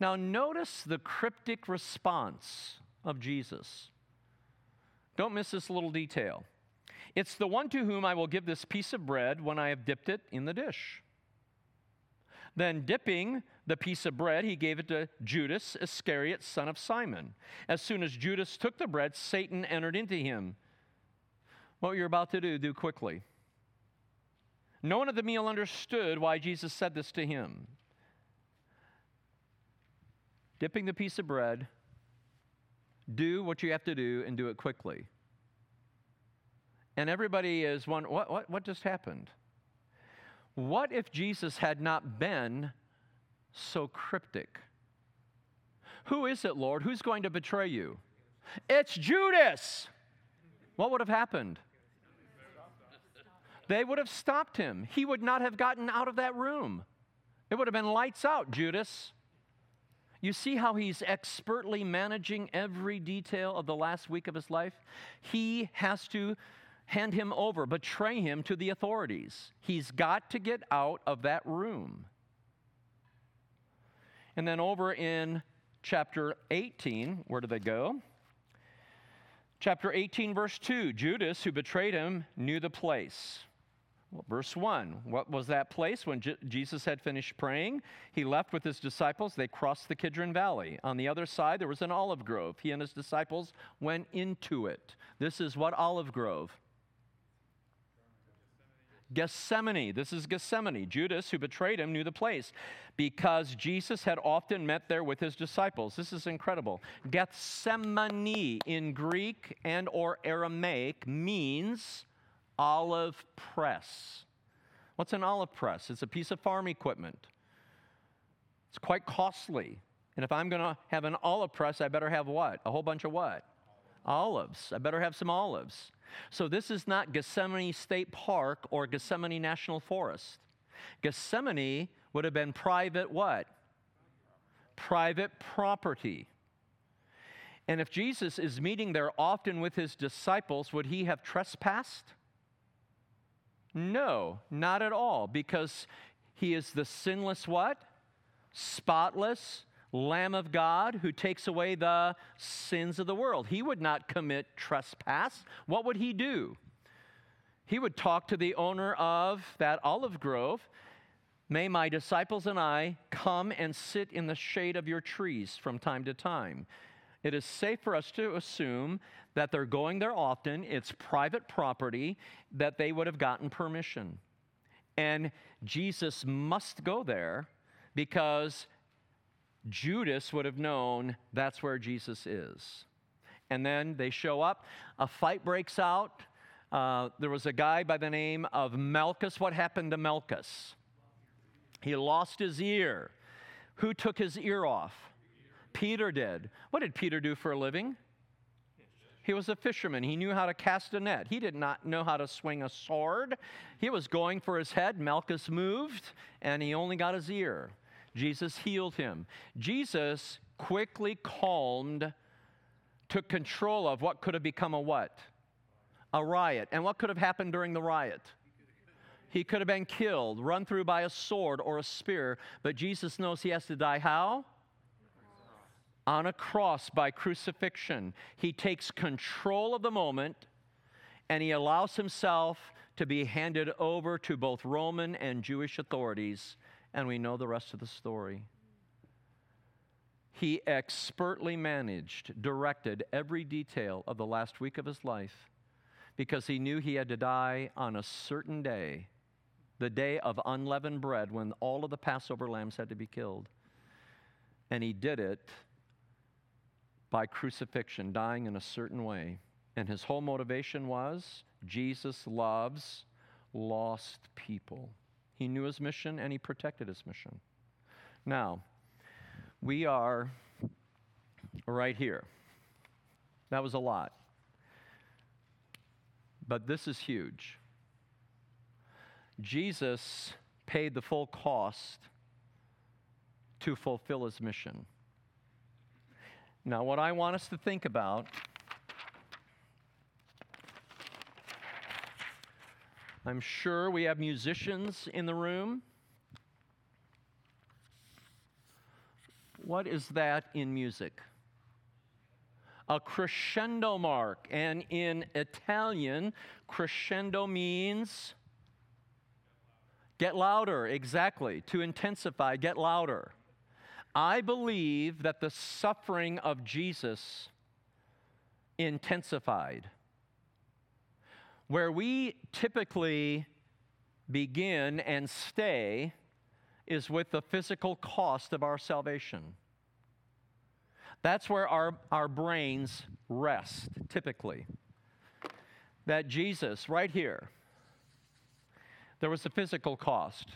S1: Now, notice the cryptic response of Jesus. Don't miss this little detail. It's the one to whom I will give this piece of bread when I have dipped it in the dish. Then, dipping the piece of bread, he gave it to Judas Iscariot, son of Simon. As soon as Judas took the bread, Satan entered into him. What you're about to do, do quickly. No one at the meal understood why Jesus said this to him. Dipping the piece of bread, do what you have to do and do it quickly. And everybody is wondering, what, what, what just happened? What if Jesus had not been so cryptic? Who is it, Lord? Who's going to betray you? It's Judas. What would have happened? They would have stopped him. He would not have gotten out of that room. It would have been lights out, Judas. You see how he's expertly managing every detail of the last week of his life? He has to hand him over, betray him to the authorities. He's got to get out of that room. And then over in chapter 18, where do they go? Chapter 18, verse 2 Judas, who betrayed him, knew the place. Well, verse 1 What was that place? When J- Jesus had finished praying, he left with his disciples. They crossed the Kidron Valley. On the other side, there was an olive grove. He and his disciples went into it. This is what olive grove? Gethsemane. This is Gethsemane. Judas, who betrayed him, knew the place because Jesus had often met there with his disciples. This is incredible. Gethsemane in Greek and or Aramaic means olive press. What's an olive press? It's a piece of farm equipment. It's quite costly. And if I'm going to have an olive press, I better have what? A whole bunch of what? Olives. I better have some olives. So this is not Gethsemane State Park or Gethsemane National Forest. Gethsemane would have been private what? Private property. And if Jesus is meeting there often with his disciples, would he have trespassed? No, not at all, because he is the sinless what? Spotless Lamb of God who takes away the sins of the world. He would not commit trespass. What would he do? He would talk to the owner of that olive grove. May my disciples and I come and sit in the shade of your trees from time to time. It is safe for us to assume that they're going there often, it's private property, that they would have gotten permission. And Jesus must go there because Judas would have known that's where Jesus is. And then they show up, a fight breaks out. Uh, there was a guy by the name of Malchus. What happened to Malchus? He lost his ear. Who took his ear off? Peter did. What did Peter do for a living? He was a fisherman. He knew how to cast a net. He did not know how to swing a sword. He was going for his head. Malchus moved, and he only got his ear. Jesus healed him. Jesus quickly calmed, took control of what could have become a what? A riot. And what could have happened during the riot? He could have been killed, run through by a sword or a spear, but Jesus knows he has to die how? On a cross by crucifixion. He takes control of the moment and he allows himself to be handed over to both Roman and Jewish authorities and we know the rest of the story. He expertly managed, directed every detail of the last week of his life because he knew he had to die on a certain day. the day of unleavened bread when all of the Passover lambs had to be killed. And he did it by crucifixion, dying in a certain way. And his whole motivation was Jesus loves lost people. He knew his mission and he protected his mission. Now, we are right here. That was a lot. But this is huge. Jesus paid the full cost to fulfill his mission. Now, what I want us to think about I'm sure we have musicians in the room. What is that in music? A crescendo mark. And in Italian, crescendo means get louder, exactly, to intensify, get louder. I believe that the suffering of Jesus intensified. Where we typically begin and stay is with the physical cost of our salvation. That's where our, our brains rest, typically. That Jesus, right here, there was a physical cost.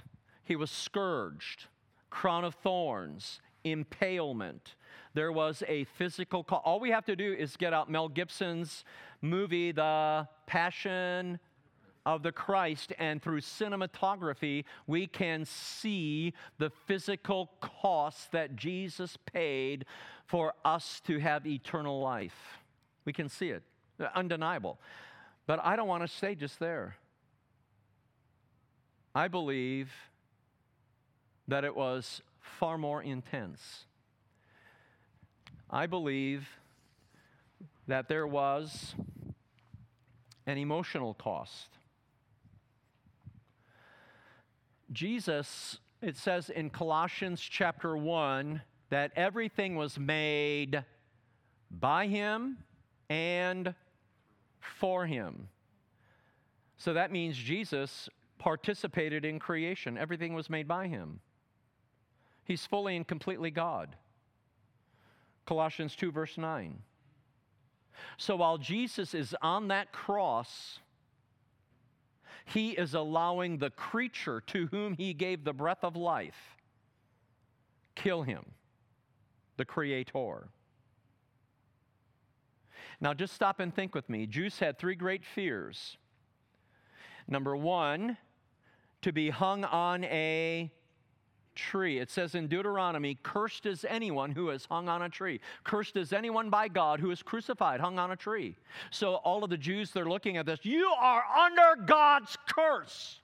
S1: He was scourged, crown of thorns, impalement. There was a physical cost. All we have to do is get out Mel Gibson's movie, The Passion of the Christ, and through cinematography, we can see the physical cost that Jesus paid for us to have eternal life. We can see it, undeniable. But I don't want to stay just there. I believe that it was far more intense. I believe that there was an emotional cost. Jesus, it says in Colossians chapter 1 that everything was made by him and for him. So that means Jesus participated in creation, everything was made by him. He's fully and completely God. Colossians 2, verse 9. So while Jesus is on that cross, he is allowing the creature to whom he gave the breath of life kill him, the Creator. Now, just stop and think with me. Jews had three great fears. Number one, to be hung on a tree. It says in Deuteronomy, Cursed is anyone who is hung on a tree. Cursed is anyone by God who is crucified, hung on a tree. So all of the Jews, they're looking at this. You are under God's curse.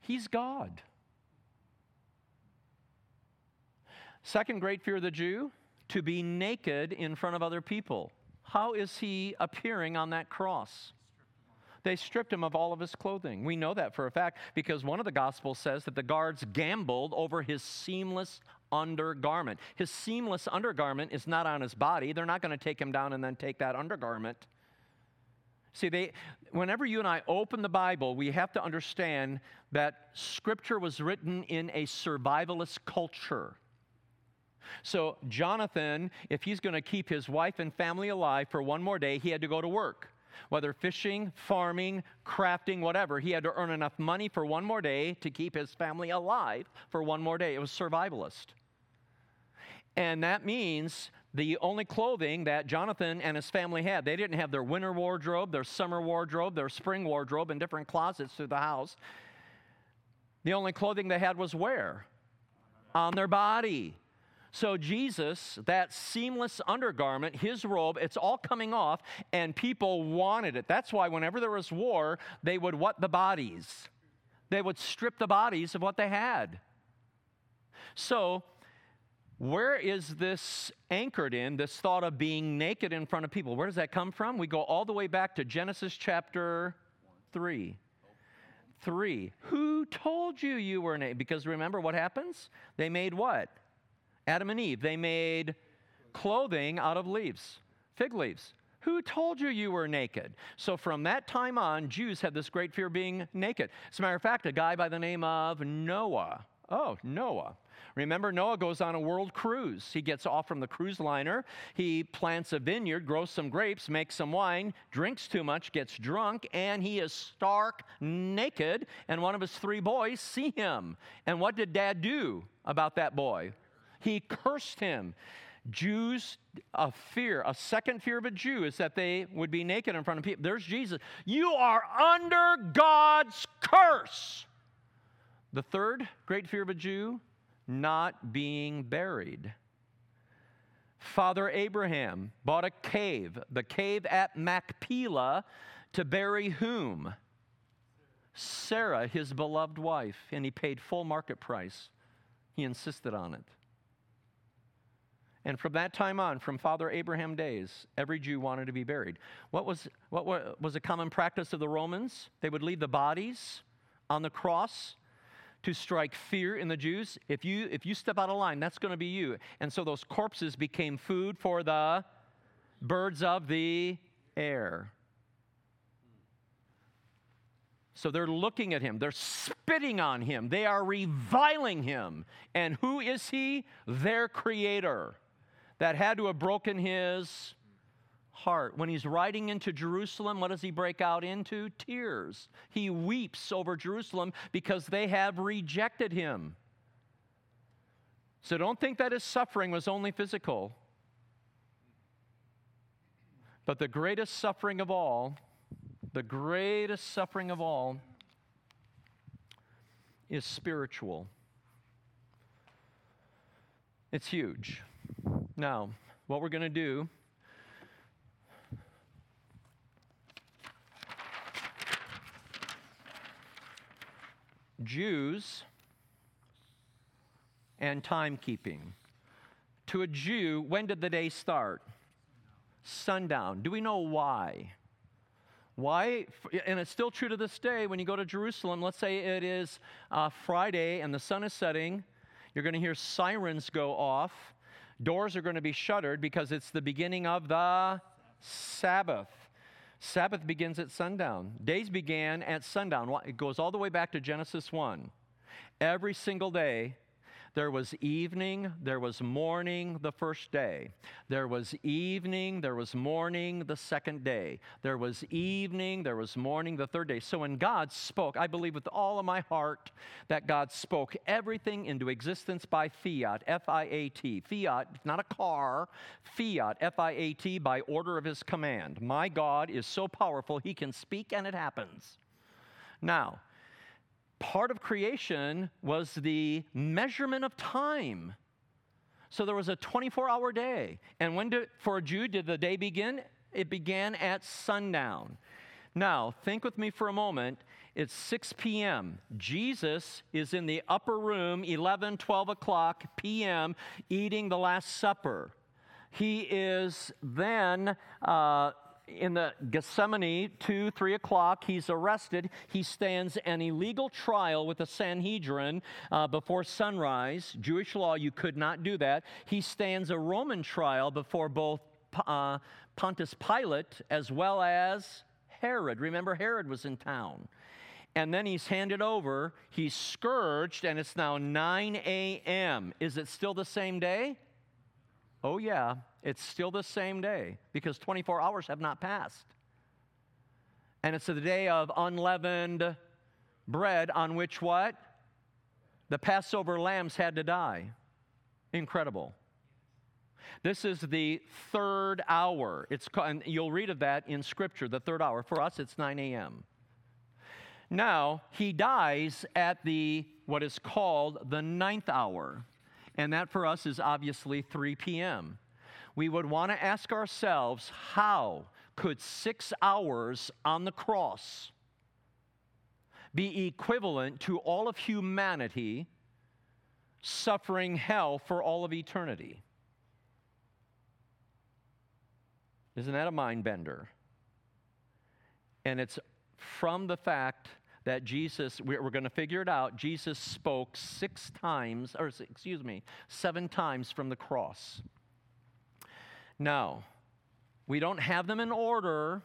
S1: He's God. Second great fear of the Jew to be naked in front of other people. How is he appearing on that cross? They stripped him of all of his clothing. We know that for a fact because one of the Gospels says that the guards gambled over his seamless undergarment. His seamless undergarment is not on his body. They're not going to take him down and then take that undergarment. See, they, whenever you and I open the Bible, we have to understand that Scripture was written in a survivalist culture. So, Jonathan, if he's going to keep his wife and family alive for one more day, he had to go to work whether fishing, farming, crafting, whatever. He had to earn enough money for one more day to keep his family alive for one more day. It was survivalist. And that means the only clothing that Jonathan and his family had, they didn't have their winter wardrobe, their summer wardrobe, their spring wardrobe in different closets through the house. The only clothing they had was where? On their body. So, Jesus, that seamless undergarment, his robe, it's all coming off, and people wanted it. That's why, whenever there was war, they would what the bodies? They would strip the bodies of what they had. So, where is this anchored in, this thought of being naked in front of people? Where does that come from? We go all the way back to Genesis chapter 3. 3. Who told you you were naked? Because remember what happens? They made what? Adam and Eve, they made clothing out of leaves, fig leaves. Who told you you were naked? So from that time on, Jews had this great fear of being naked. As a matter of fact, a guy by the name of Noah. Oh, Noah. Remember, Noah goes on a world cruise. He gets off from the cruise liner. He plants a vineyard, grows some grapes, makes some wine, drinks too much, gets drunk, and he is stark naked. And one of his three boys see him. And what did dad do about that boy? He cursed him. Jews, a fear, a second fear of a Jew is that they would be naked in front of people. There's Jesus. You are under God's curse. The third great fear of a Jew, not being buried. Father Abraham bought a cave, the cave at Machpelah, to bury whom? Sarah, his beloved wife, and he paid full market price. He insisted on it. And from that time on, from Father Abraham days, every Jew wanted to be buried. What was, what was a common practice of the Romans? They would leave the bodies on the cross to strike fear in the Jews. If you, if you step out of line, that's going to be you. And so those corpses became food for the birds of the air. So they're looking at him, they're spitting on him, they are reviling him. And who is he? Their creator that had to have broken his heart. When he's riding into Jerusalem, what does he break out into? Tears. He weeps over Jerusalem because they have rejected him. So don't think that his suffering was only physical. But the greatest suffering of all, the greatest suffering of all, is spiritual. It's huge. Now, what we're going to do Jews and timekeeping. To a Jew, when did the day start? Sundown. Do we know why? Why? And it's still true to this day when you go to Jerusalem. Let's say it is uh, Friday and the sun is setting. You're going to hear sirens go off. Doors are going to be shuttered because it's the beginning of the Sabbath. Sabbath begins at sundown. Days began at sundown. It goes all the way back to Genesis 1. Every single day, there was evening, there was morning the first day. There was evening, there was morning the second day. There was evening, there was morning the third day. So when God spoke, I believe with all of my heart that God spoke everything into existence by fiat, F I A T. Fiat, not a car, fiat, F I A T, by order of his command. My God is so powerful, he can speak and it happens. Now, part of creation was the measurement of time. So there was a 24 hour day. And when did, for a Jew did the day begin? It began at sundown. Now, think with me for a moment. It's 6 p.m. Jesus is in the upper room, 11, 12 o'clock p.m., eating the Last Supper. He is then uh, in the Gethsemane, 2, 3 o'clock, he's arrested. He stands an illegal trial with the Sanhedrin uh, before sunrise. Jewish law, you could not do that. He stands a Roman trial before both uh, Pontius Pilate as well as Herod. Remember, Herod was in town. And then he's handed over, he's scourged, and it's now 9 a.m. Is it still the same day? Oh, yeah. It's still the same day because 24 hours have not passed. And it's the day of unleavened bread on which what? The Passover lambs had to die. Incredible. This is the third hour. It's and you'll read of that in Scripture. The third hour for us, it's 9 a.m. Now he dies at the what is called the ninth hour, and that for us is obviously 3 p.m we would want to ask ourselves how could six hours on the cross be equivalent to all of humanity suffering hell for all of eternity? Isn't that a mind bender? And it's from the fact that Jesus, we're going to figure it out, Jesus spoke six times, or excuse me, seven times from the cross. Now, We don't have them in order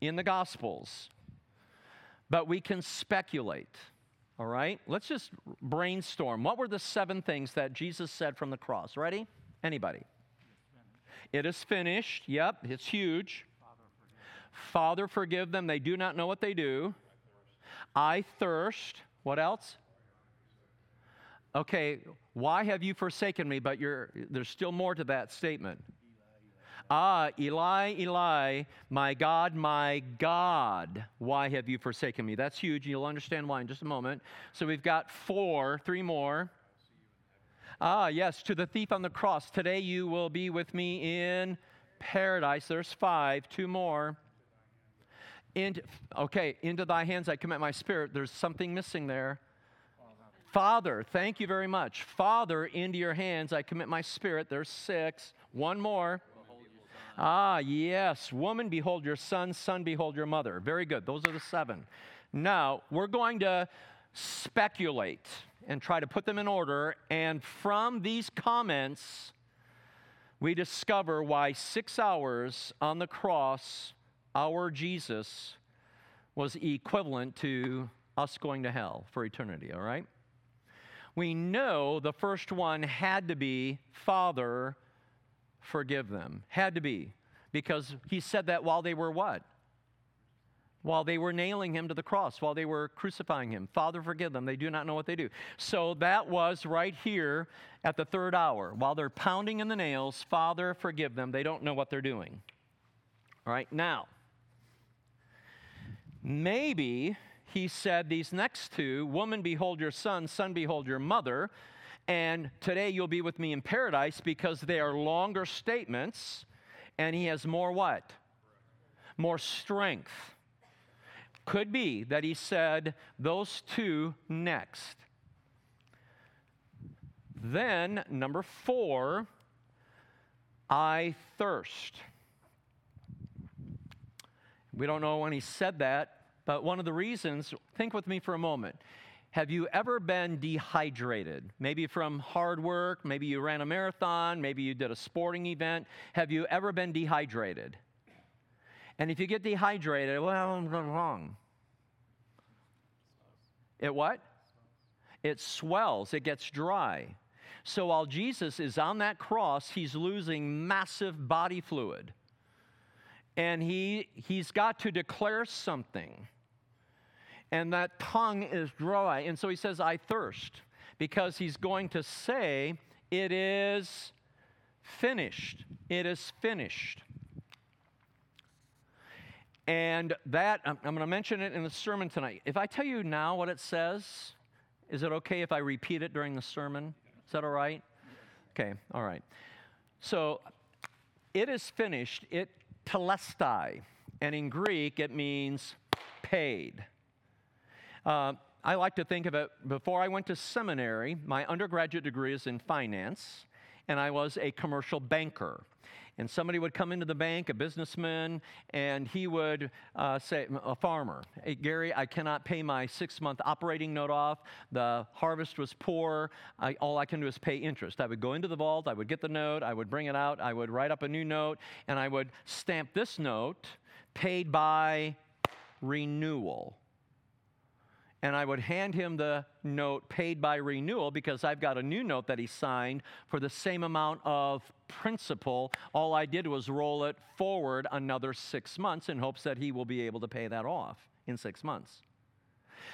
S1: in the Gospels, but we can speculate. All right? Let's just brainstorm. What were the seven things that Jesus said from the cross? Ready? Anybody? It is finished. Yep, it's huge. Father, forgive them. They do not know what they do. I thirst. What else? Okay, why have you forsaken me? But you're, there's still more to that statement. Ah, Eli, Eli, my God, my God, why have you forsaken me? That's huge. You'll understand why in just a moment. So we've got four, three more. Ah, yes, to the thief on the cross. Today you will be with me in paradise. There's five, two more. Into, okay, into thy hands I commit my spirit. There's something missing there. Father, thank you very much. Father, into your hands I commit my spirit. There's six. One more. Ah, yes. Woman, behold your son. Son, behold your mother. Very good. Those are the seven. Now, we're going to speculate and try to put them in order. And from these comments, we discover why six hours on the cross, our Jesus was equivalent to us going to hell for eternity, all right? We know the first one had to be Father, forgive them. Had to be. Because he said that while they were what? While they were nailing him to the cross, while they were crucifying him. Father, forgive them. They do not know what they do. So that was right here at the third hour. While they're pounding in the nails, Father, forgive them. They don't know what they're doing. All right, now, maybe he said these next two Woman, behold your son, son, behold your mother. And today you'll be with me in paradise because they are longer statements and he has more what? More strength. Could be that he said those two next. Then, number four, I thirst. We don't know when he said that, but one of the reasons, think with me for a moment. Have you ever been dehydrated? Maybe from hard work, maybe you ran a marathon, maybe you did a sporting event. Have you ever been dehydrated? And if you get dehydrated, well, I'm wrong. It what? It swells, it gets dry. So while Jesus is on that cross, he's losing massive body fluid. And he, he's got to declare something and that tongue is dry. And so he says, I thirst, because he's going to say, It is finished. It is finished. And that, I'm, I'm going to mention it in the sermon tonight. If I tell you now what it says, is it okay if I repeat it during the sermon? Is that all right? Okay, all right. So, it is finished. It telestai. And in Greek, it means paid. Uh, I like to think of it before I went to seminary, my undergraduate degree is in finance, and I was a commercial banker. And somebody would come into the bank, a businessman, and he would uh, say, a farmer, hey, Gary, I cannot pay my six month operating note off. The harvest was poor. I, all I can do is pay interest. I would go into the vault, I would get the note, I would bring it out, I would write up a new note, and I would stamp this note paid by renewal and I would hand him the note paid by renewal because I've got a new note that he signed for the same amount of principal. All I did was roll it forward another six months in hopes that he will be able to pay that off in six months.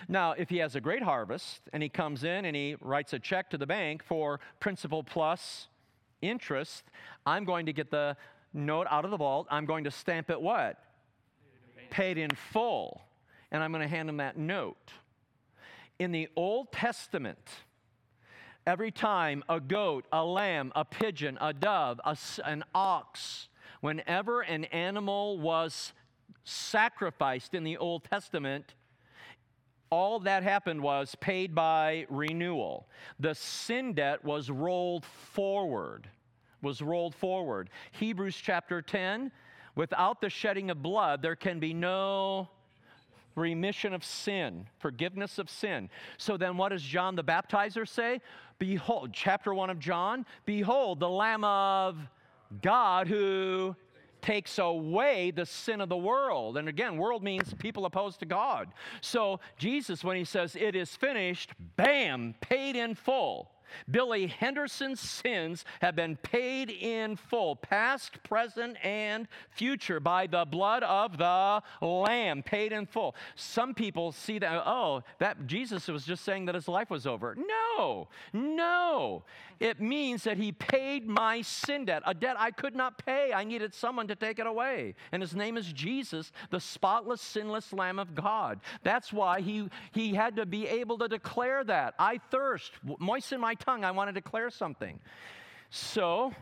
S1: Now, if he has a great harvest and he comes in and he writes a check to the bank for principal plus interest, I'm going to get the note out of the vault. I'm going to stamp it what? Paid in full. And I'm going to hand him that note. In the Old Testament, every time a goat, a lamb, a pigeon, a dove, a, an ox, whenever an animal was sacrificed in the Old Testament, all that happened was paid by renewal. The sin debt was rolled forward, was rolled forward. Hebrews chapter 10 without the shedding of blood, there can be no remission of sin, forgiveness of sin. So then, what does John the Baptizer say? Behold, chapter 1 of John, behold, the Lamb of God who takes away the sin of the world. And again, world means people opposed to God. So Jesus, when he says it is finished, bam, paid in full. Billy Henderson's sins have been paid in full, past, present, and future, by the blood of the Lamb, paid in full. Some people see that, oh, that Jesus was just saying that his life was over. No, no. It means that he paid my sin debt, a debt I could not pay. I needed someone to take it away. And his name is Jesus, the spotless, sinless Lamb of God. That's why he, he had to be able to declare that. I thirst, moisten my tongue, I want to declare something. So,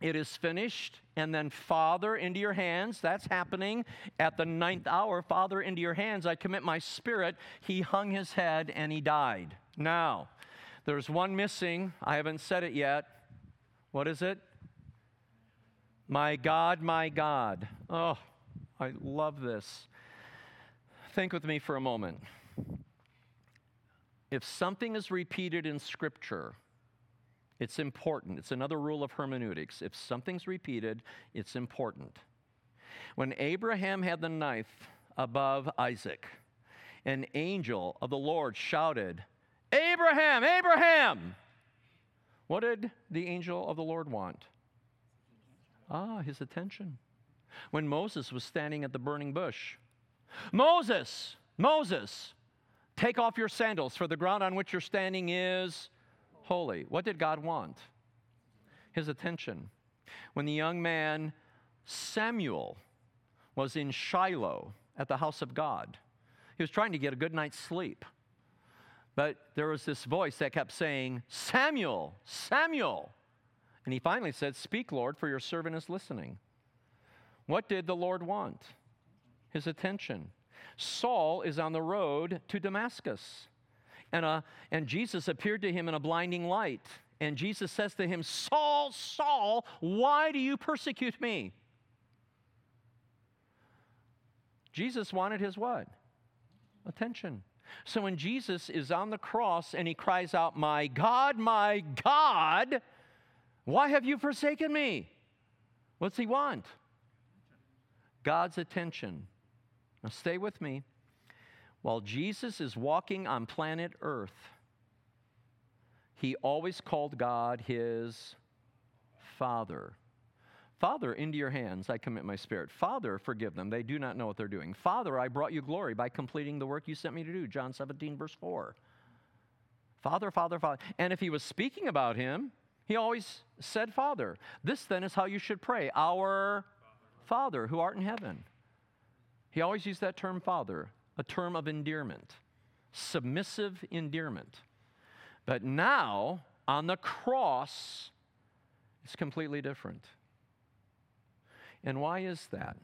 S1: it is finished. And then, Father, into your hands. That's happening at the ninth hour. Father, into your hands. I commit my spirit. He hung his head and he died. Now, there's one missing. I haven't said it yet. What is it? My God, my God. Oh, I love this. Think with me for a moment. If something is repeated in Scripture, it's important. It's another rule of hermeneutics. If something's repeated, it's important. When Abraham had the knife above Isaac, an angel of the Lord shouted, Abraham, Abraham! What did the angel of the Lord want? Ah, his attention. When Moses was standing at the burning bush, Moses, Moses, take off your sandals, for the ground on which you're standing is holy. What did God want? His attention. When the young man Samuel was in Shiloh at the house of God, he was trying to get a good night's sleep. But there was this voice that kept saying, Samuel, Samuel. And he finally said, Speak, Lord, for your servant is listening. What did the Lord want? His attention. Saul is on the road to Damascus. And, uh, and Jesus appeared to him in a blinding light. And Jesus says to him, Saul, Saul, why do you persecute me? Jesus wanted his what? Attention. So when Jesus is on the cross and he cries out, My God, my God, why have you forsaken me? What's he want? God's attention. Now stay with me. While Jesus is walking on planet Earth, he always called God his Father. Father, into your hands I commit my spirit. Father, forgive them. They do not know what they're doing. Father, I brought you glory by completing the work you sent me to do. John 17, verse 4. Father, Father, Father. And if he was speaking about him, he always said Father. This then is how you should pray Our Father, who art in heaven. He always used that term Father a term of endearment, submissive endearment. But now, on the cross, it's completely different. And why is that?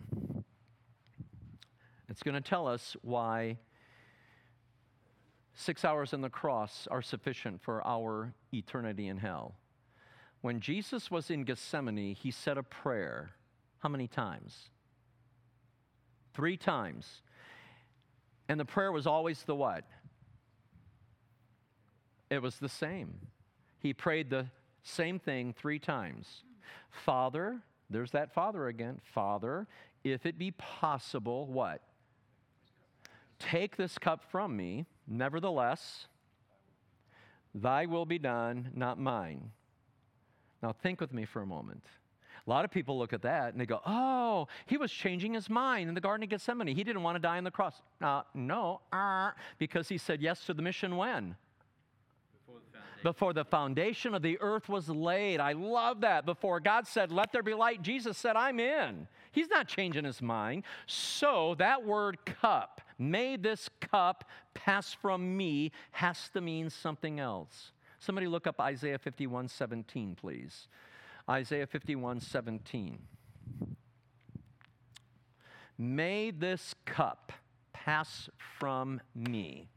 S1: It's going to tell us why six hours on the cross are sufficient for our eternity in hell. When Jesus was in Gethsemane, he said a prayer. How many times? Three times. And the prayer was always the what? It was the same. He prayed the same thing three times. Father, there's that Father again. Father, if it be possible, what? Take this cup from me. Nevertheless, thy will be done, not mine. Now think with me for a moment. A lot of people look at that and they go, oh, he was changing his mind in the Garden of Gethsemane. He didn't want to die on the cross. Uh, no, uh, because he said yes to the mission when?
S5: Before the foundation.
S1: Before the foundation of the earth was laid. I love that. Before God said, let there be light, Jesus said, I'm in. He's not changing his mind. So that word cup, may this cup pass from me, has to mean something else. Somebody look up Isaiah 51 17, please. Isaiah 51 17. May this cup pass from me.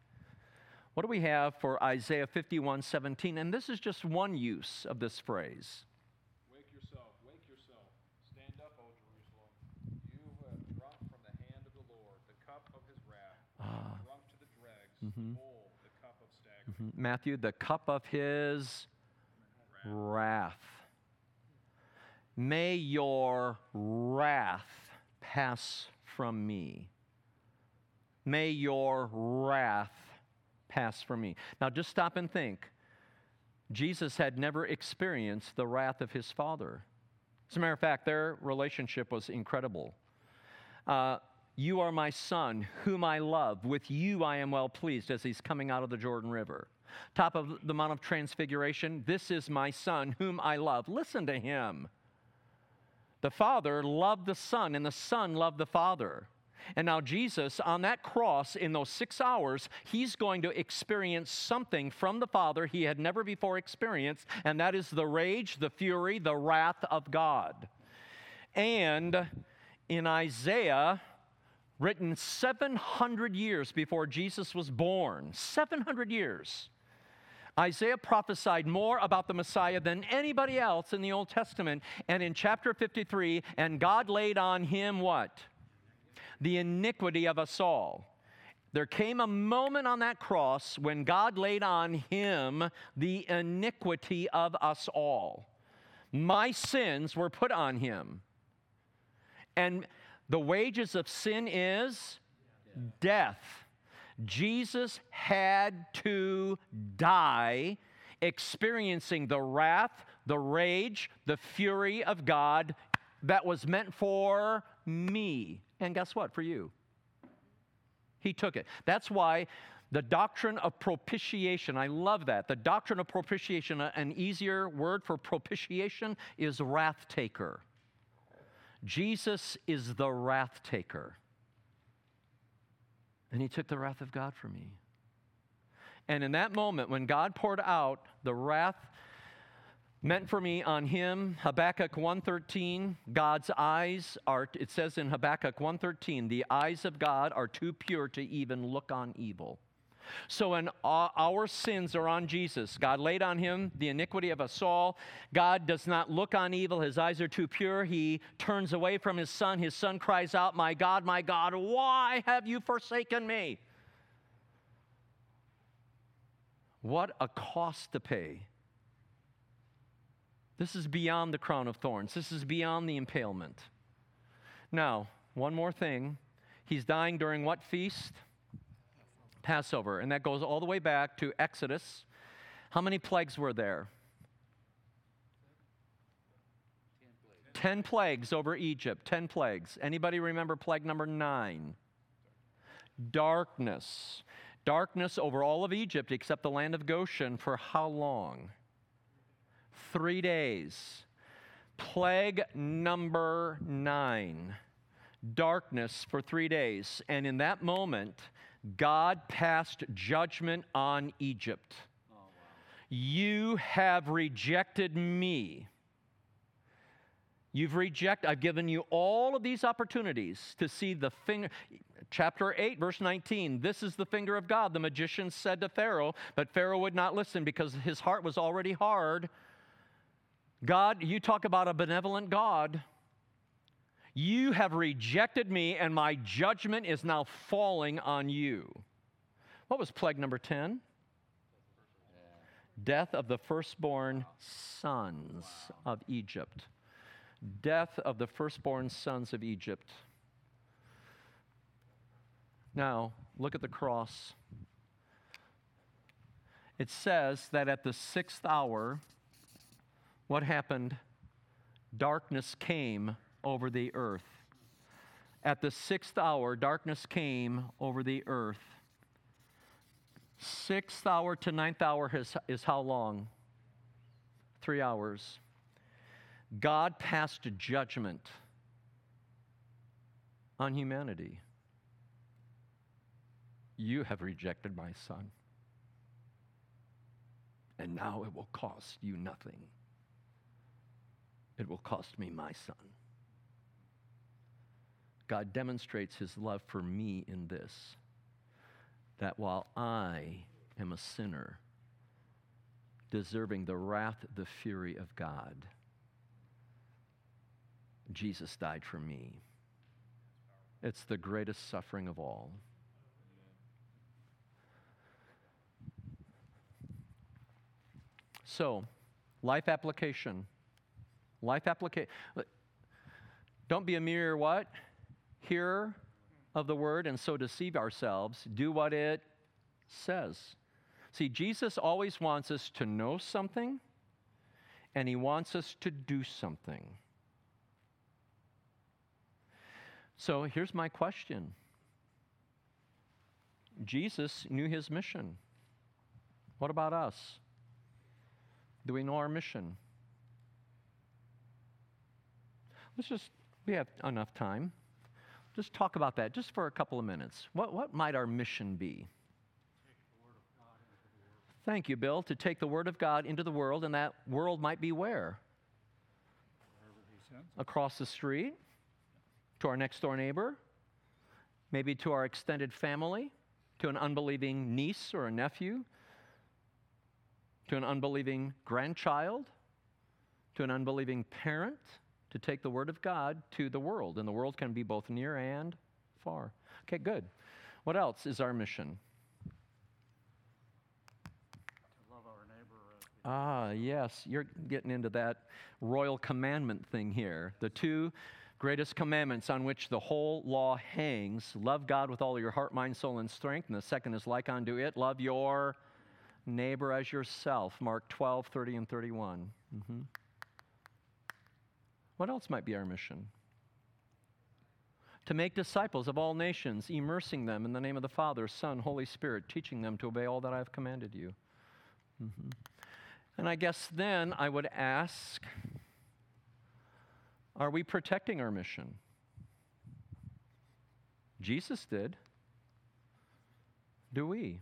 S1: What do we have for Isaiah 51 17? And this is just one use of this phrase.
S2: Wake yourself, wake yourself. Stand up, O Jerusalem. You have drunk from the hand of the Lord the cup of his wrath,
S1: Ah.
S2: drunk to the dregs, full the cup of staggering.
S1: Matthew, the cup of his wrath. May your wrath pass from me. May your wrath pass from me. Now, just stop and think. Jesus had never experienced the wrath of his Father. As a matter of fact, their relationship was incredible. Uh, you are my son, whom I love. With you I am well pleased as he's coming out of the Jordan River. Top of the Mount of Transfiguration, this is my son, whom I love. Listen to him. The Father loved the Son, and the Son loved the Father. And now, Jesus, on that cross, in those six hours, he's going to experience something from the Father he had never before experienced, and that is the rage, the fury, the wrath of God. And in Isaiah, written 700 years before Jesus was born, 700 years, Isaiah prophesied more about the Messiah than anybody else in the Old Testament. And in chapter 53, and God laid on him what? The iniquity of us all. There came a moment on that cross when God laid on him the iniquity of us all. My sins were put on him. And the wages of sin is death. Jesus had to die experiencing the wrath, the rage, the fury of God that was meant for me. And guess what? For you. He took it. That's why the doctrine of propitiation, I love that. The doctrine of propitiation, an easier word for propitiation is wrath taker. Jesus is the wrath taker. And he took the wrath of God for me. And in that moment, when God poured out the wrath meant for me on him, Habakkuk 1:13, God's eyes are it says in Habakkuk 1:13, the eyes of God are too pure to even look on evil. So when our sins are on Jesus, God laid on him the iniquity of us all. God does not look on evil. His eyes are too pure. He turns away from his son. His son cries out, My God, my God, why have you forsaken me? What a cost to pay. This is beyond the crown of thorns. This is beyond the impalement. Now, one more thing. He's dying during what feast? Passover, and that goes all the way back to Exodus. How many plagues were there? Ten plagues over Egypt. Ten plagues. Anybody remember plague number nine? Darkness. Darkness over all of Egypt except the land of Goshen for how long? Three days. Plague number nine. Darkness for three days. And in that moment, God passed judgment on Egypt. Oh, wow. You have rejected me. You've rejected, I've given you all of these opportunities to see the finger. Chapter 8, verse 19. This is the finger of God, the magician said to Pharaoh, but Pharaoh would not listen because his heart was already hard. God, you talk about a benevolent God. You have rejected me, and my judgment is now falling on you. What was plague number 10? Death of the firstborn sons of Egypt. Death of the firstborn sons of Egypt. Now, look at the cross. It says that at the sixth hour, what happened? Darkness came over the earth. At the sixth hour, darkness came over the earth. Sixth hour to ninth hour is, is how long? Three hours. God passed judgment on humanity. You have rejected my son, and now it will cost you nothing. It will cost me my son. God demonstrates his love for me in this that while I am a sinner, deserving the wrath, the fury of God, Jesus died for me. It's the greatest suffering of all. So, life application. Life application. Don't be a mere what? Hearer of the word and so deceive ourselves. Do what it says. See, Jesus always wants us to know something and he wants us to do something. So here's my question Jesus knew his mission. What about us? Do we know our mission? Let's just, we have enough time. Just talk about that just for a couple of minutes. What, what might our mission be? Thank you, Bill. To take the Word of God into the world, and that world might be where? Across the street, to our next door neighbor, maybe to our extended family, to an unbelieving niece or a nephew, to an unbelieving grandchild, to an unbelieving parent, to take the Word of God to the world. And the world can be both near and far. Okay, good. What else is our mission? Ah, yes, you're getting into that royal commandment thing here. The two greatest commandments on which the whole law hangs love God with all your heart, mind, soul, and strength. And the second is like unto it love your neighbor as yourself. Mark 12, 30, and 31. Mm-hmm. What else might be our mission? To make disciples of all nations, immersing them in the name of the Father, Son, Holy Spirit, teaching them to obey all that I have commanded you. Mm-hmm. And I guess then I would ask are we protecting our mission? Jesus did. Do we?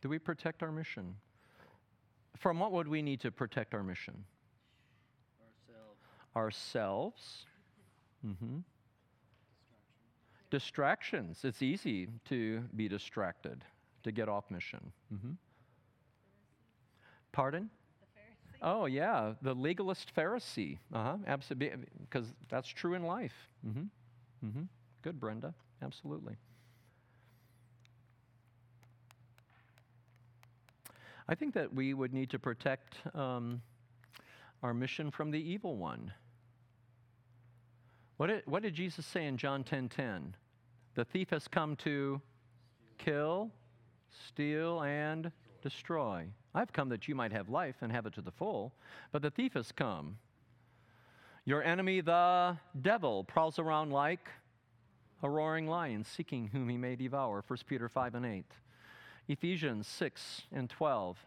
S1: Do we protect our mission? From what would we need to protect our mission?
S5: Ourselves.
S1: Ourselves. Mm-hmm. Distractions. It's easy to be distracted, to get off mission. Mm-hmm. Pardon? Oh, yeah, the legalist Pharisee. Uh huh, absolutely, because that's true in life. Mm-hmm. Mm-hmm. Good, Brenda. Absolutely. I think that we would need to protect um, our mission from the evil one. What did, what did Jesus say in John 10:10? 10, 10? The thief has come to kill, steal, and destroy. I've come that you might have life and have it to the full, but the thief has come. Your enemy, the devil, prowls around like a roaring lion, seeking whom he may devour. 1 Peter 5 and 8. Ephesians 6 and 12.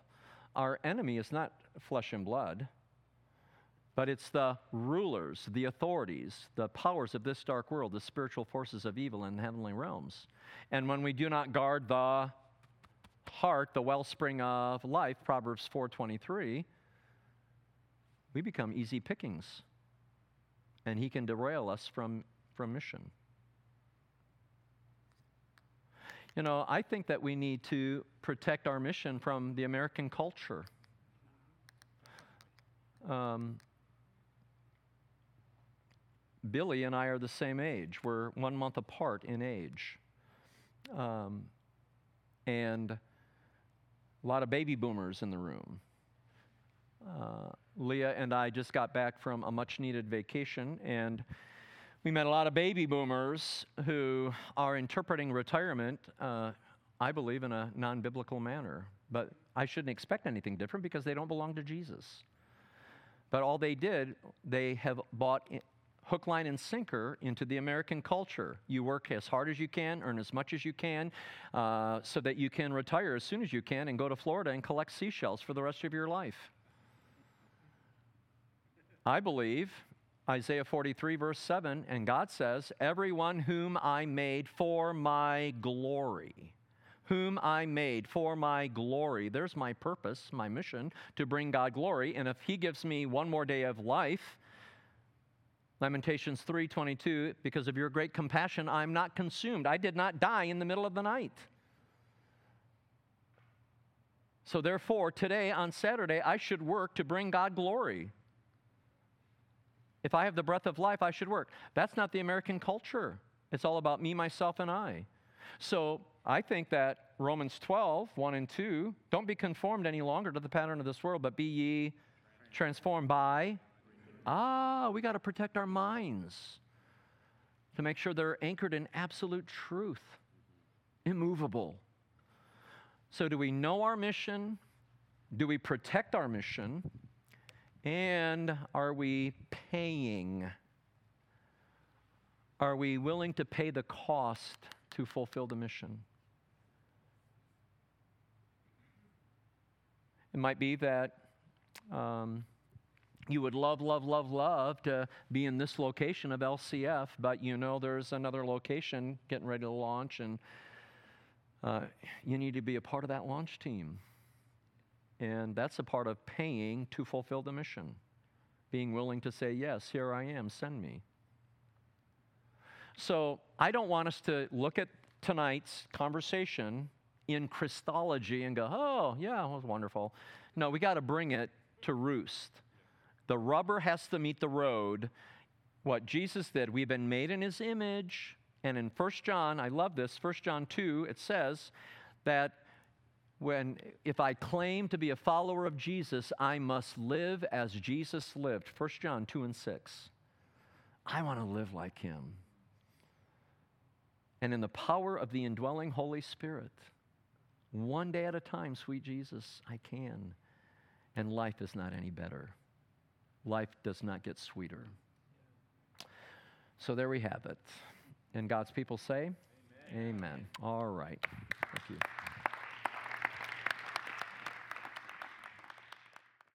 S1: Our enemy is not flesh and blood, but it's the rulers, the authorities, the powers of this dark world, the spiritual forces of evil in the heavenly realms. And when we do not guard the heart, the wellspring of life, Proverbs 4:23, we become easy pickings. And he can derail us from, from mission. You know, I think that we need to protect our mission from the American culture. Um, Billy and I are the same age. We're one month apart in age. Um, and a lot of baby boomers in the room. Uh, Leah and I just got back from a much needed vacation, and we met a lot of baby boomers who are interpreting retirement, uh, I believe, in a non biblical manner. But I shouldn't expect anything different because they don't belong to Jesus. But all they did, they have bought hook, line, and sinker into the American culture. You work as hard as you can, earn as much as you can, uh, so that you can retire as soon as you can and go to Florida and collect seashells for the rest of your life. I believe Isaiah 43, verse 7, and God says, Everyone whom I made for my glory. Whom I made for my glory. There's my purpose, my mission, to bring God glory. And if He gives me one more day of life, Lamentations 3:22 because of your great compassion I'm not consumed. I did not die in the middle of the night. So therefore today on Saturday I should work to bring God glory. If I have the breath of life I should work. That's not the American culture. It's all about me myself and I. So I think that Romans 12 1 and 2 don't be conformed any longer to the pattern of this world but be ye Transformed by? Ah, we got to protect our minds to make sure they're anchored in absolute truth, immovable. So, do we know our mission? Do we protect our mission? And are we paying? Are we willing to pay the cost to fulfill the mission? It might be that um, you would love, love, love, love to be in this location of LCF, but you know there's another location getting ready to launch, and uh, you need to be a part of that launch team. And that's a part of paying to fulfill the mission, being willing to say, Yes, here I am, send me. So I don't want us to look at tonight's conversation in Christology and go, oh, yeah, it was wonderful. No, we got to bring it to roost. The rubber has to meet the road. What Jesus did, we've been made in his image. And in 1 John, I love this, 1 John 2, it says that when if I claim to be a follower of Jesus, I must live as Jesus lived. 1 John 2 and 6. I want to live like him. And in the power of the indwelling Holy Spirit, one day at a time, sweet Jesus, I can. And life is not any better. Life does not get sweeter. So there we have it. And God's people say, Amen. Amen. All right. Thank you.